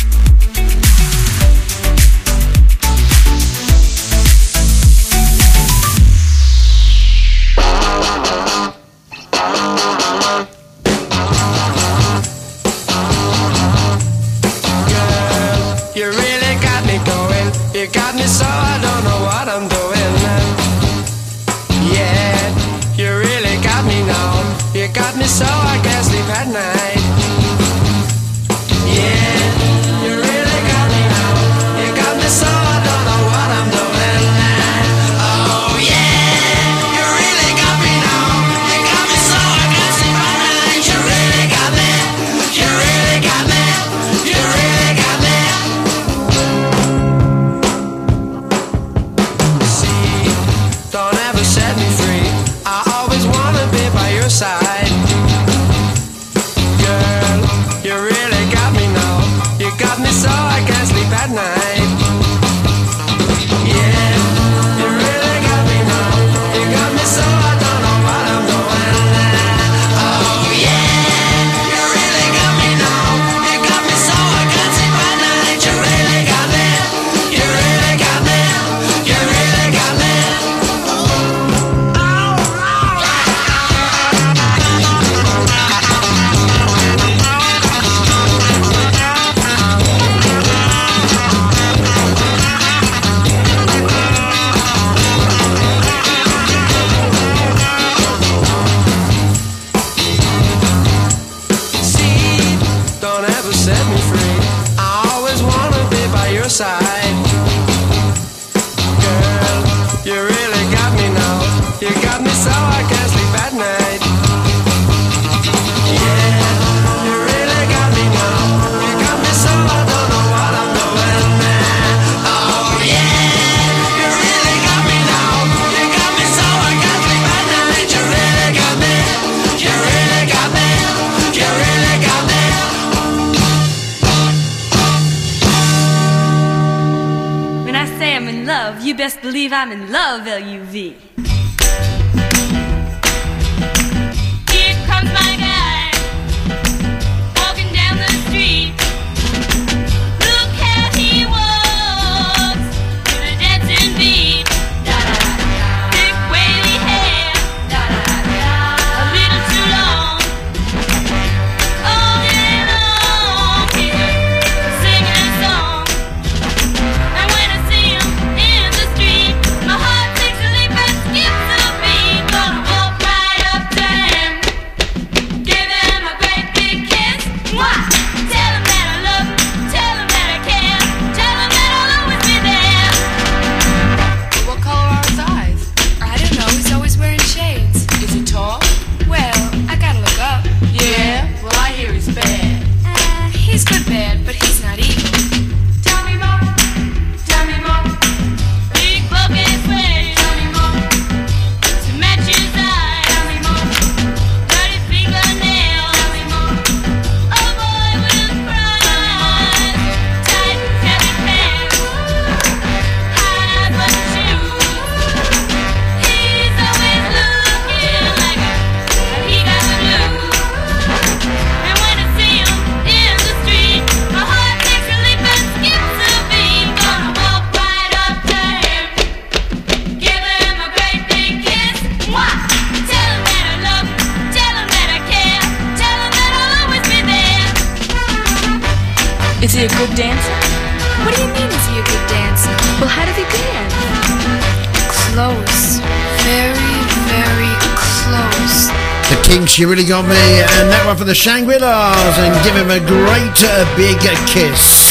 S5: close. Very, very close.
S22: The King, she really got me. And that one for the Shangri-Las. And give him a great uh, big kiss.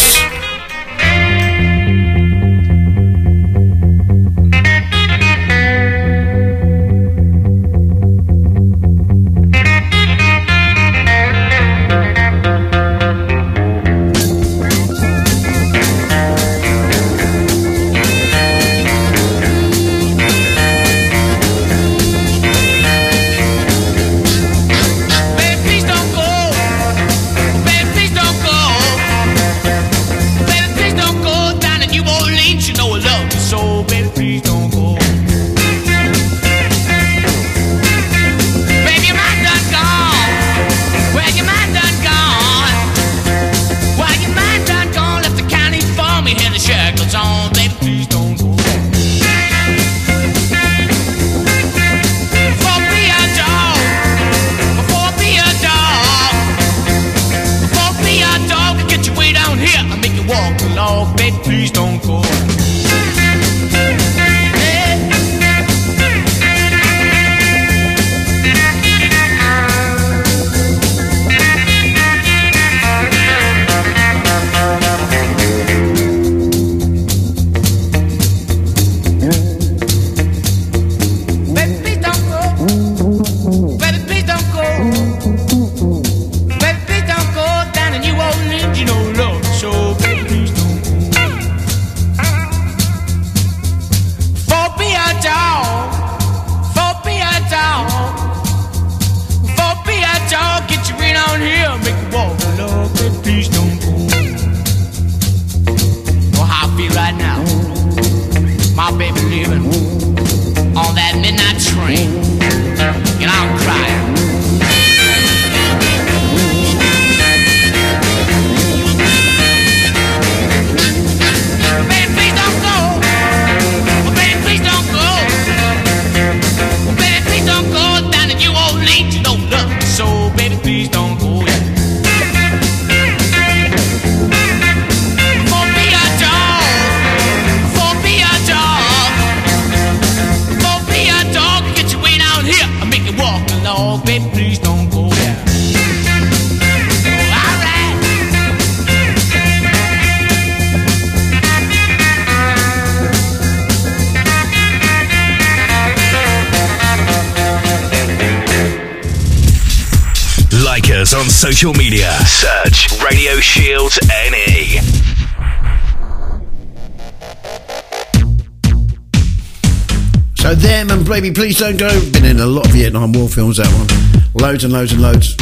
S3: Please don't go.
S22: Been in a lot of Vietnam War films, that one. Loads and loads and loads.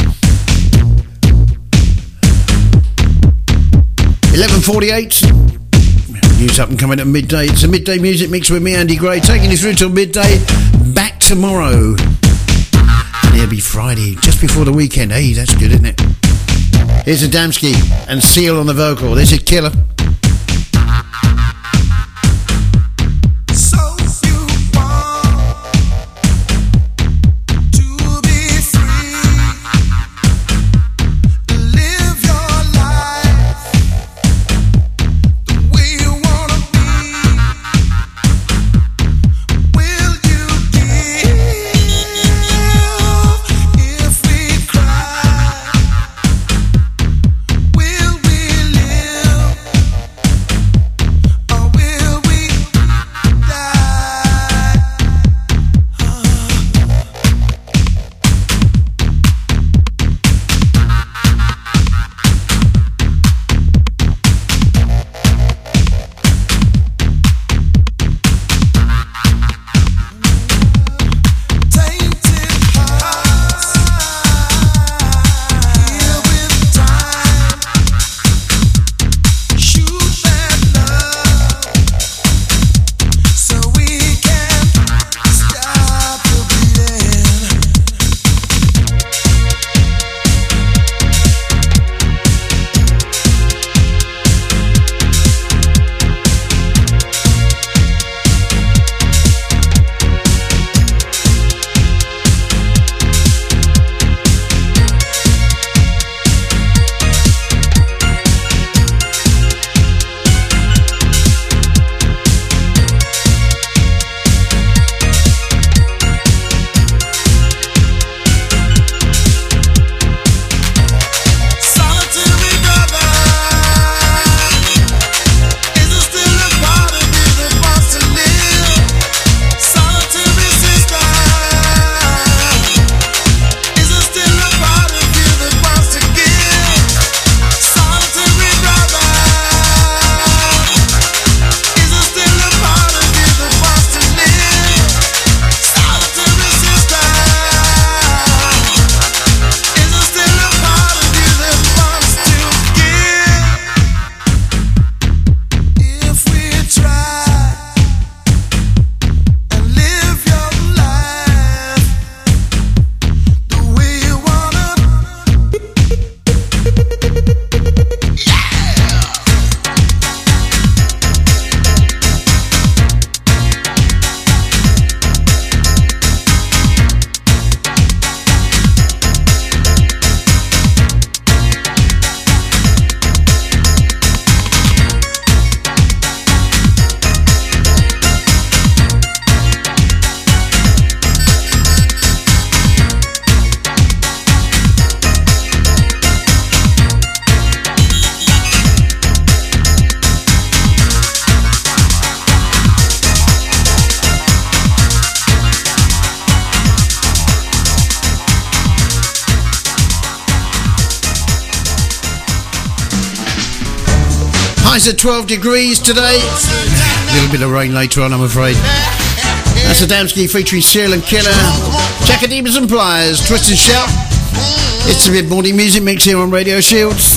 S22: 11.48. News up and coming at midday. It's a midday music mix with me, Andy Gray, taking you through till midday. Back tomorrow. And it'll be Friday, just before the weekend. Hey, that's good, isn't it? Here's a Adamski and Seal on the vocal. This is Killer.
S4: Highs at 12 degrees today. A little bit of rain later on, I'm afraid. That's Adamski featuring Seal and Killer. Chaka Demus and Pliers, Twist and Shout. It's a mid morning music mix here on Radio Shields.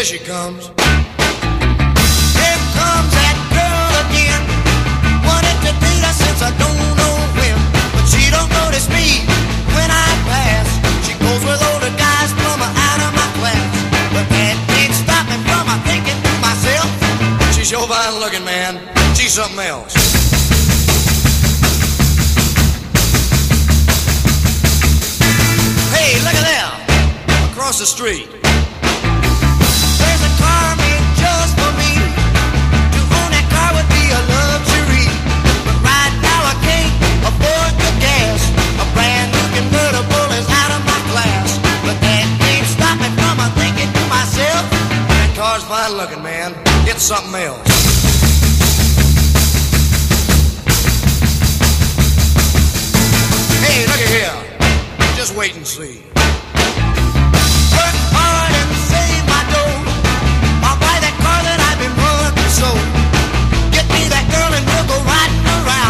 S1: Here she comes. Here comes that girl again. Wanted to date her since I don't know when. But she don't notice me when I pass. She goes with older guys, plumber out of my class. But that can't stop me from my thinking to myself. She's sure fine looking, man. She's something else. Hey, look at there. Across the street. Myself. That car's fine looking, man. It's something else. Hey, look here. Just wait and see. Work hard and save my dough. I'll buy that car that I've been so. Get me that girl and we'll go riding around.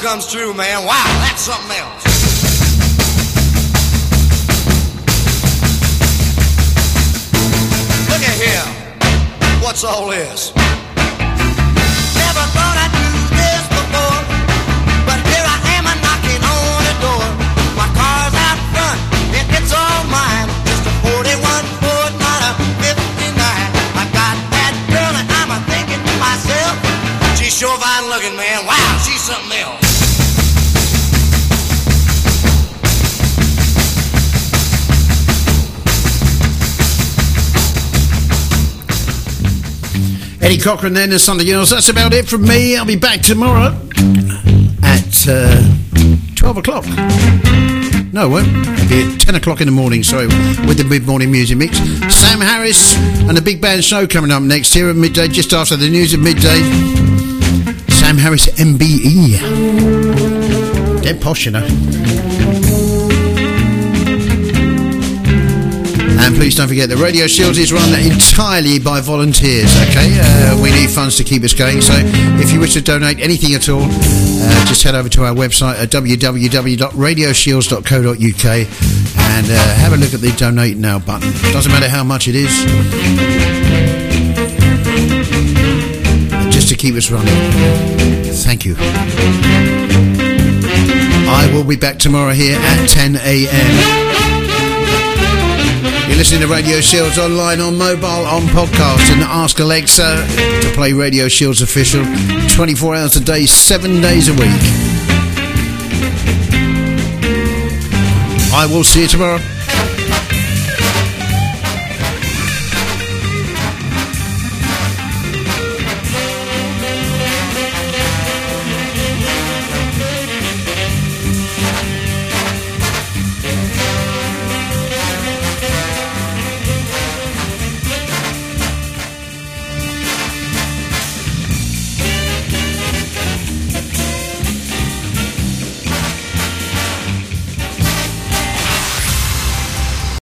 S1: Comes true, man, wow, that's something else. Look at here. What's all this? Never thought I'd do this before, but here I am a knocking on door. My car's out front, it's all mine. Just a 41 Ford, not a 59. I got that girl, and I'm a thinking to myself, she's sure fine looking, man. Wow, she's something else.
S3: Eddie Cochran then and something else. That's about it from me. I'll be back tomorrow at uh, 12 o'clock. No, it won't. It'll be at 10 o'clock in the morning, sorry, with the mid morning music mix. Sam Harris and the Big Band Show coming up next here at midday, just after the news at midday. Sam Harris MBE. Dead posh, you know. And please don't forget the Radio Shields is run entirely by volunteers, okay? Uh, we need funds to keep us going, so if you wish to donate anything at all, uh, just head over to our website at www.radioshields.co.uk and uh, have a look at the Donate Now button. Doesn't matter how much it is, just to keep us running. Thank you. I will be back tomorrow here at 10 a.m. Listening to Radio Shields online, on mobile, on podcast, and ask Alexa to play Radio Shields official 24 hours a day, 7 days a week. I will see you tomorrow.